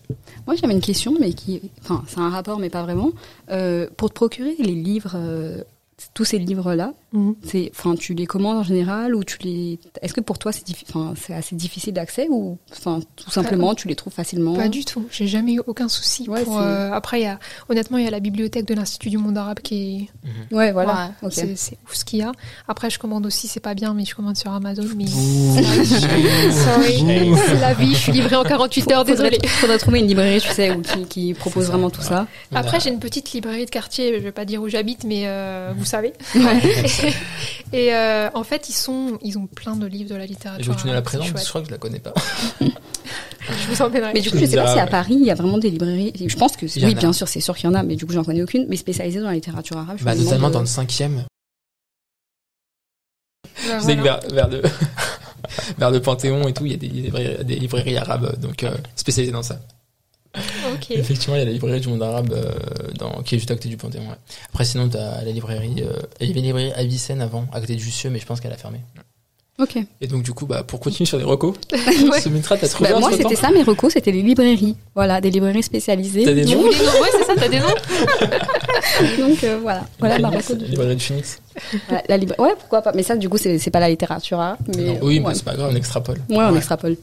Moi, j'avais une question, mais qui, enfin, c'est un rapport, mais pas vraiment. Euh, pour te procurer les livres, euh, tous ces livres-là, Mhm. c'est, enfin, tu les commandes en général ou tu les, est-ce que pour toi c'est, diffi- enfin, c'est assez difficile d'accès ou, enfin, tout simplement tu les trouves facilement? Pas du tout. J'ai jamais eu aucun souci. Ouais, pour, euh, après, il y a, honnêtement, il y a la bibliothèque de l'Institut du monde arabe qui est Ouais, voilà. Ouais, Ok. c'est ouf ce qu'il y a. Après, je commande aussi, c'est pas bien, mais je commande sur Amazon. Mais [laughs] Sorry, c'est la vie. Je suis livrée en 48 heures, désolée. faudrait trouver une librairie, tu sais, où qui, qui propose vraiment tout ça. Après, j'ai une petite librairie de quartier. Je vais pas dire où j'habite, mais euh, vous savez. Et euh, en fait, ils sont, ils ont plein de livres de la littérature. Je que tu nous la chouette. je crois que je la connais pas. [laughs] Je vous emmènerai. Mais du coup, je me sais pas si à. Paris, il y a vraiment des librairies. Je pense que, en oui, bien sûr, c'est sûr qu'il y en a, mais du coup, j'en connais aucune. Mais spécialisée dans la littérature arabe. je Bah, notamment dans le cinquième. Bah, Je sais que voilà. vers, vers le [laughs] vers le Panthéon et tout, il y a des librairies, des librairies arabes, donc euh, spécialisées dans ça. Ok. Effectivement, il y a la librairie du monde arabe euh, dans, qui est juste à côté du Panthéon. ouais. Après, sinon, t'as la librairie, euh, il y avait une librairie Avicenne avant, à côté de Jussieu, mais je pense qu'elle a fermé. Ok. Et donc, du coup, bah, pour continuer sur les recos, [laughs] Ouais. ce Mitra, t'as trouvé Bah, moi, c'était ça, mes recos, c'était les librairies. Voilà, des librairies spécialisées. T'as des Tu noms Ouais, c'est ça, t'as des noms [laughs] Donc, euh, voilà. Voilà ma Phoenix, reco. la librairie de Phoenix. La, la libra- Ouais, pourquoi pas. Mais ça, du coup, c'est c'est pas la littérature. Mais, Non, oui, mais ouais. c'est pas grave, on extrapole. Ouais, on Ouais. extrapole.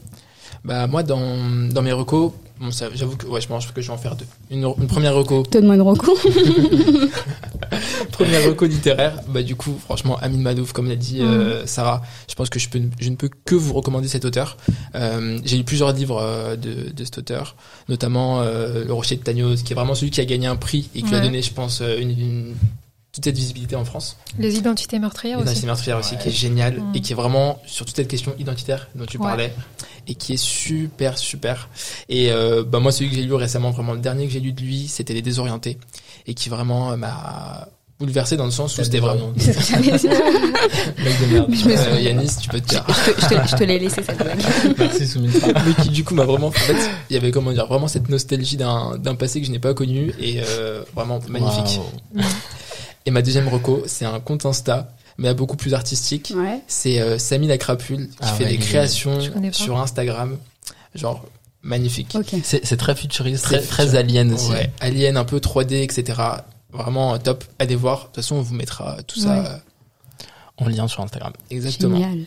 Bah, moi, dans, dans mes recos, bon, j'avoue que ouais, je pense que je vais en faire deux. Une, une première reco, Donne-moi une reco. [laughs] première reco littéraire, bah du coup, franchement, Amin Madouf, comme l'a dit euh, Mm. Sarah, je pense que je, peux, je ne peux que vous recommander cet auteur. Euh, j'ai lu plusieurs livres euh, de, de cet auteur, notamment Le Rocher de Tagnos, qui est vraiment celui qui a gagné un prix et qui lui a donné, je pense, une, une- toute cette visibilité en France. Les identités meurtrières Et aussi. Identité meurtrière aussi, qui est génial Mm. et qui est vraiment sur toute cette question identitaire dont tu Ouais. parlais et qui est super super. Et euh, bah moi celui que j'ai lu récemment, vraiment le dernier que j'ai lu de lui, c'était Les Désorientés et qui vraiment euh, m'a bouleversé dans le sens où c'était vraiment [laughs] [laughs] mec de merde. Euh, Yanis, tu peux te dire. Je te, je te- je te l'ai laissé cette blague. [laughs] Merci Soumitra. Mais qui du coup m'a vraiment en fait, il y avait comment dire vraiment cette nostalgie d'un d'un passé que je n'ai pas connu et euh, vraiment magnifique. Et ma deuxième reco, c'est un compte Insta mais beaucoup plus artistique. Ouais. C'est euh, Samy la crapule qui Ah fait ouais, des créations sur Instagram, genre magnifique. Ok. C'est c'est très futuriste, Très très, alien aussi. Ouais, Alien un peu 3D, etc. Vraiment euh, top. Allez voir. De toute façon, on vous mettra tout ça. Ouais. euh, En lien sur Instagram. Exactement. Génial.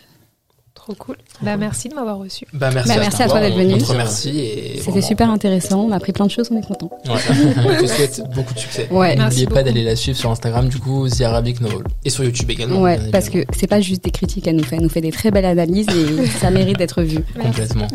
Trop cool. Bah, merci de m'avoir reçu. Bah merci, Bah, merci à toi d'être venu. On te remercie et C'était vraiment, super intéressant. On a appris plein de choses. On est content. ouais, [laughs] on te souhaite beaucoup de succès. Ouais. N'oubliez pas d'aller la suivre sur Instagram, du coup, The Arabic Novel. Et sur YouTube également. Ouais, parce que c'est pas juste des critiques qu'elle nous fait. Elle nous fait des très belles analyses et ça mérite d'être vu. Complètement.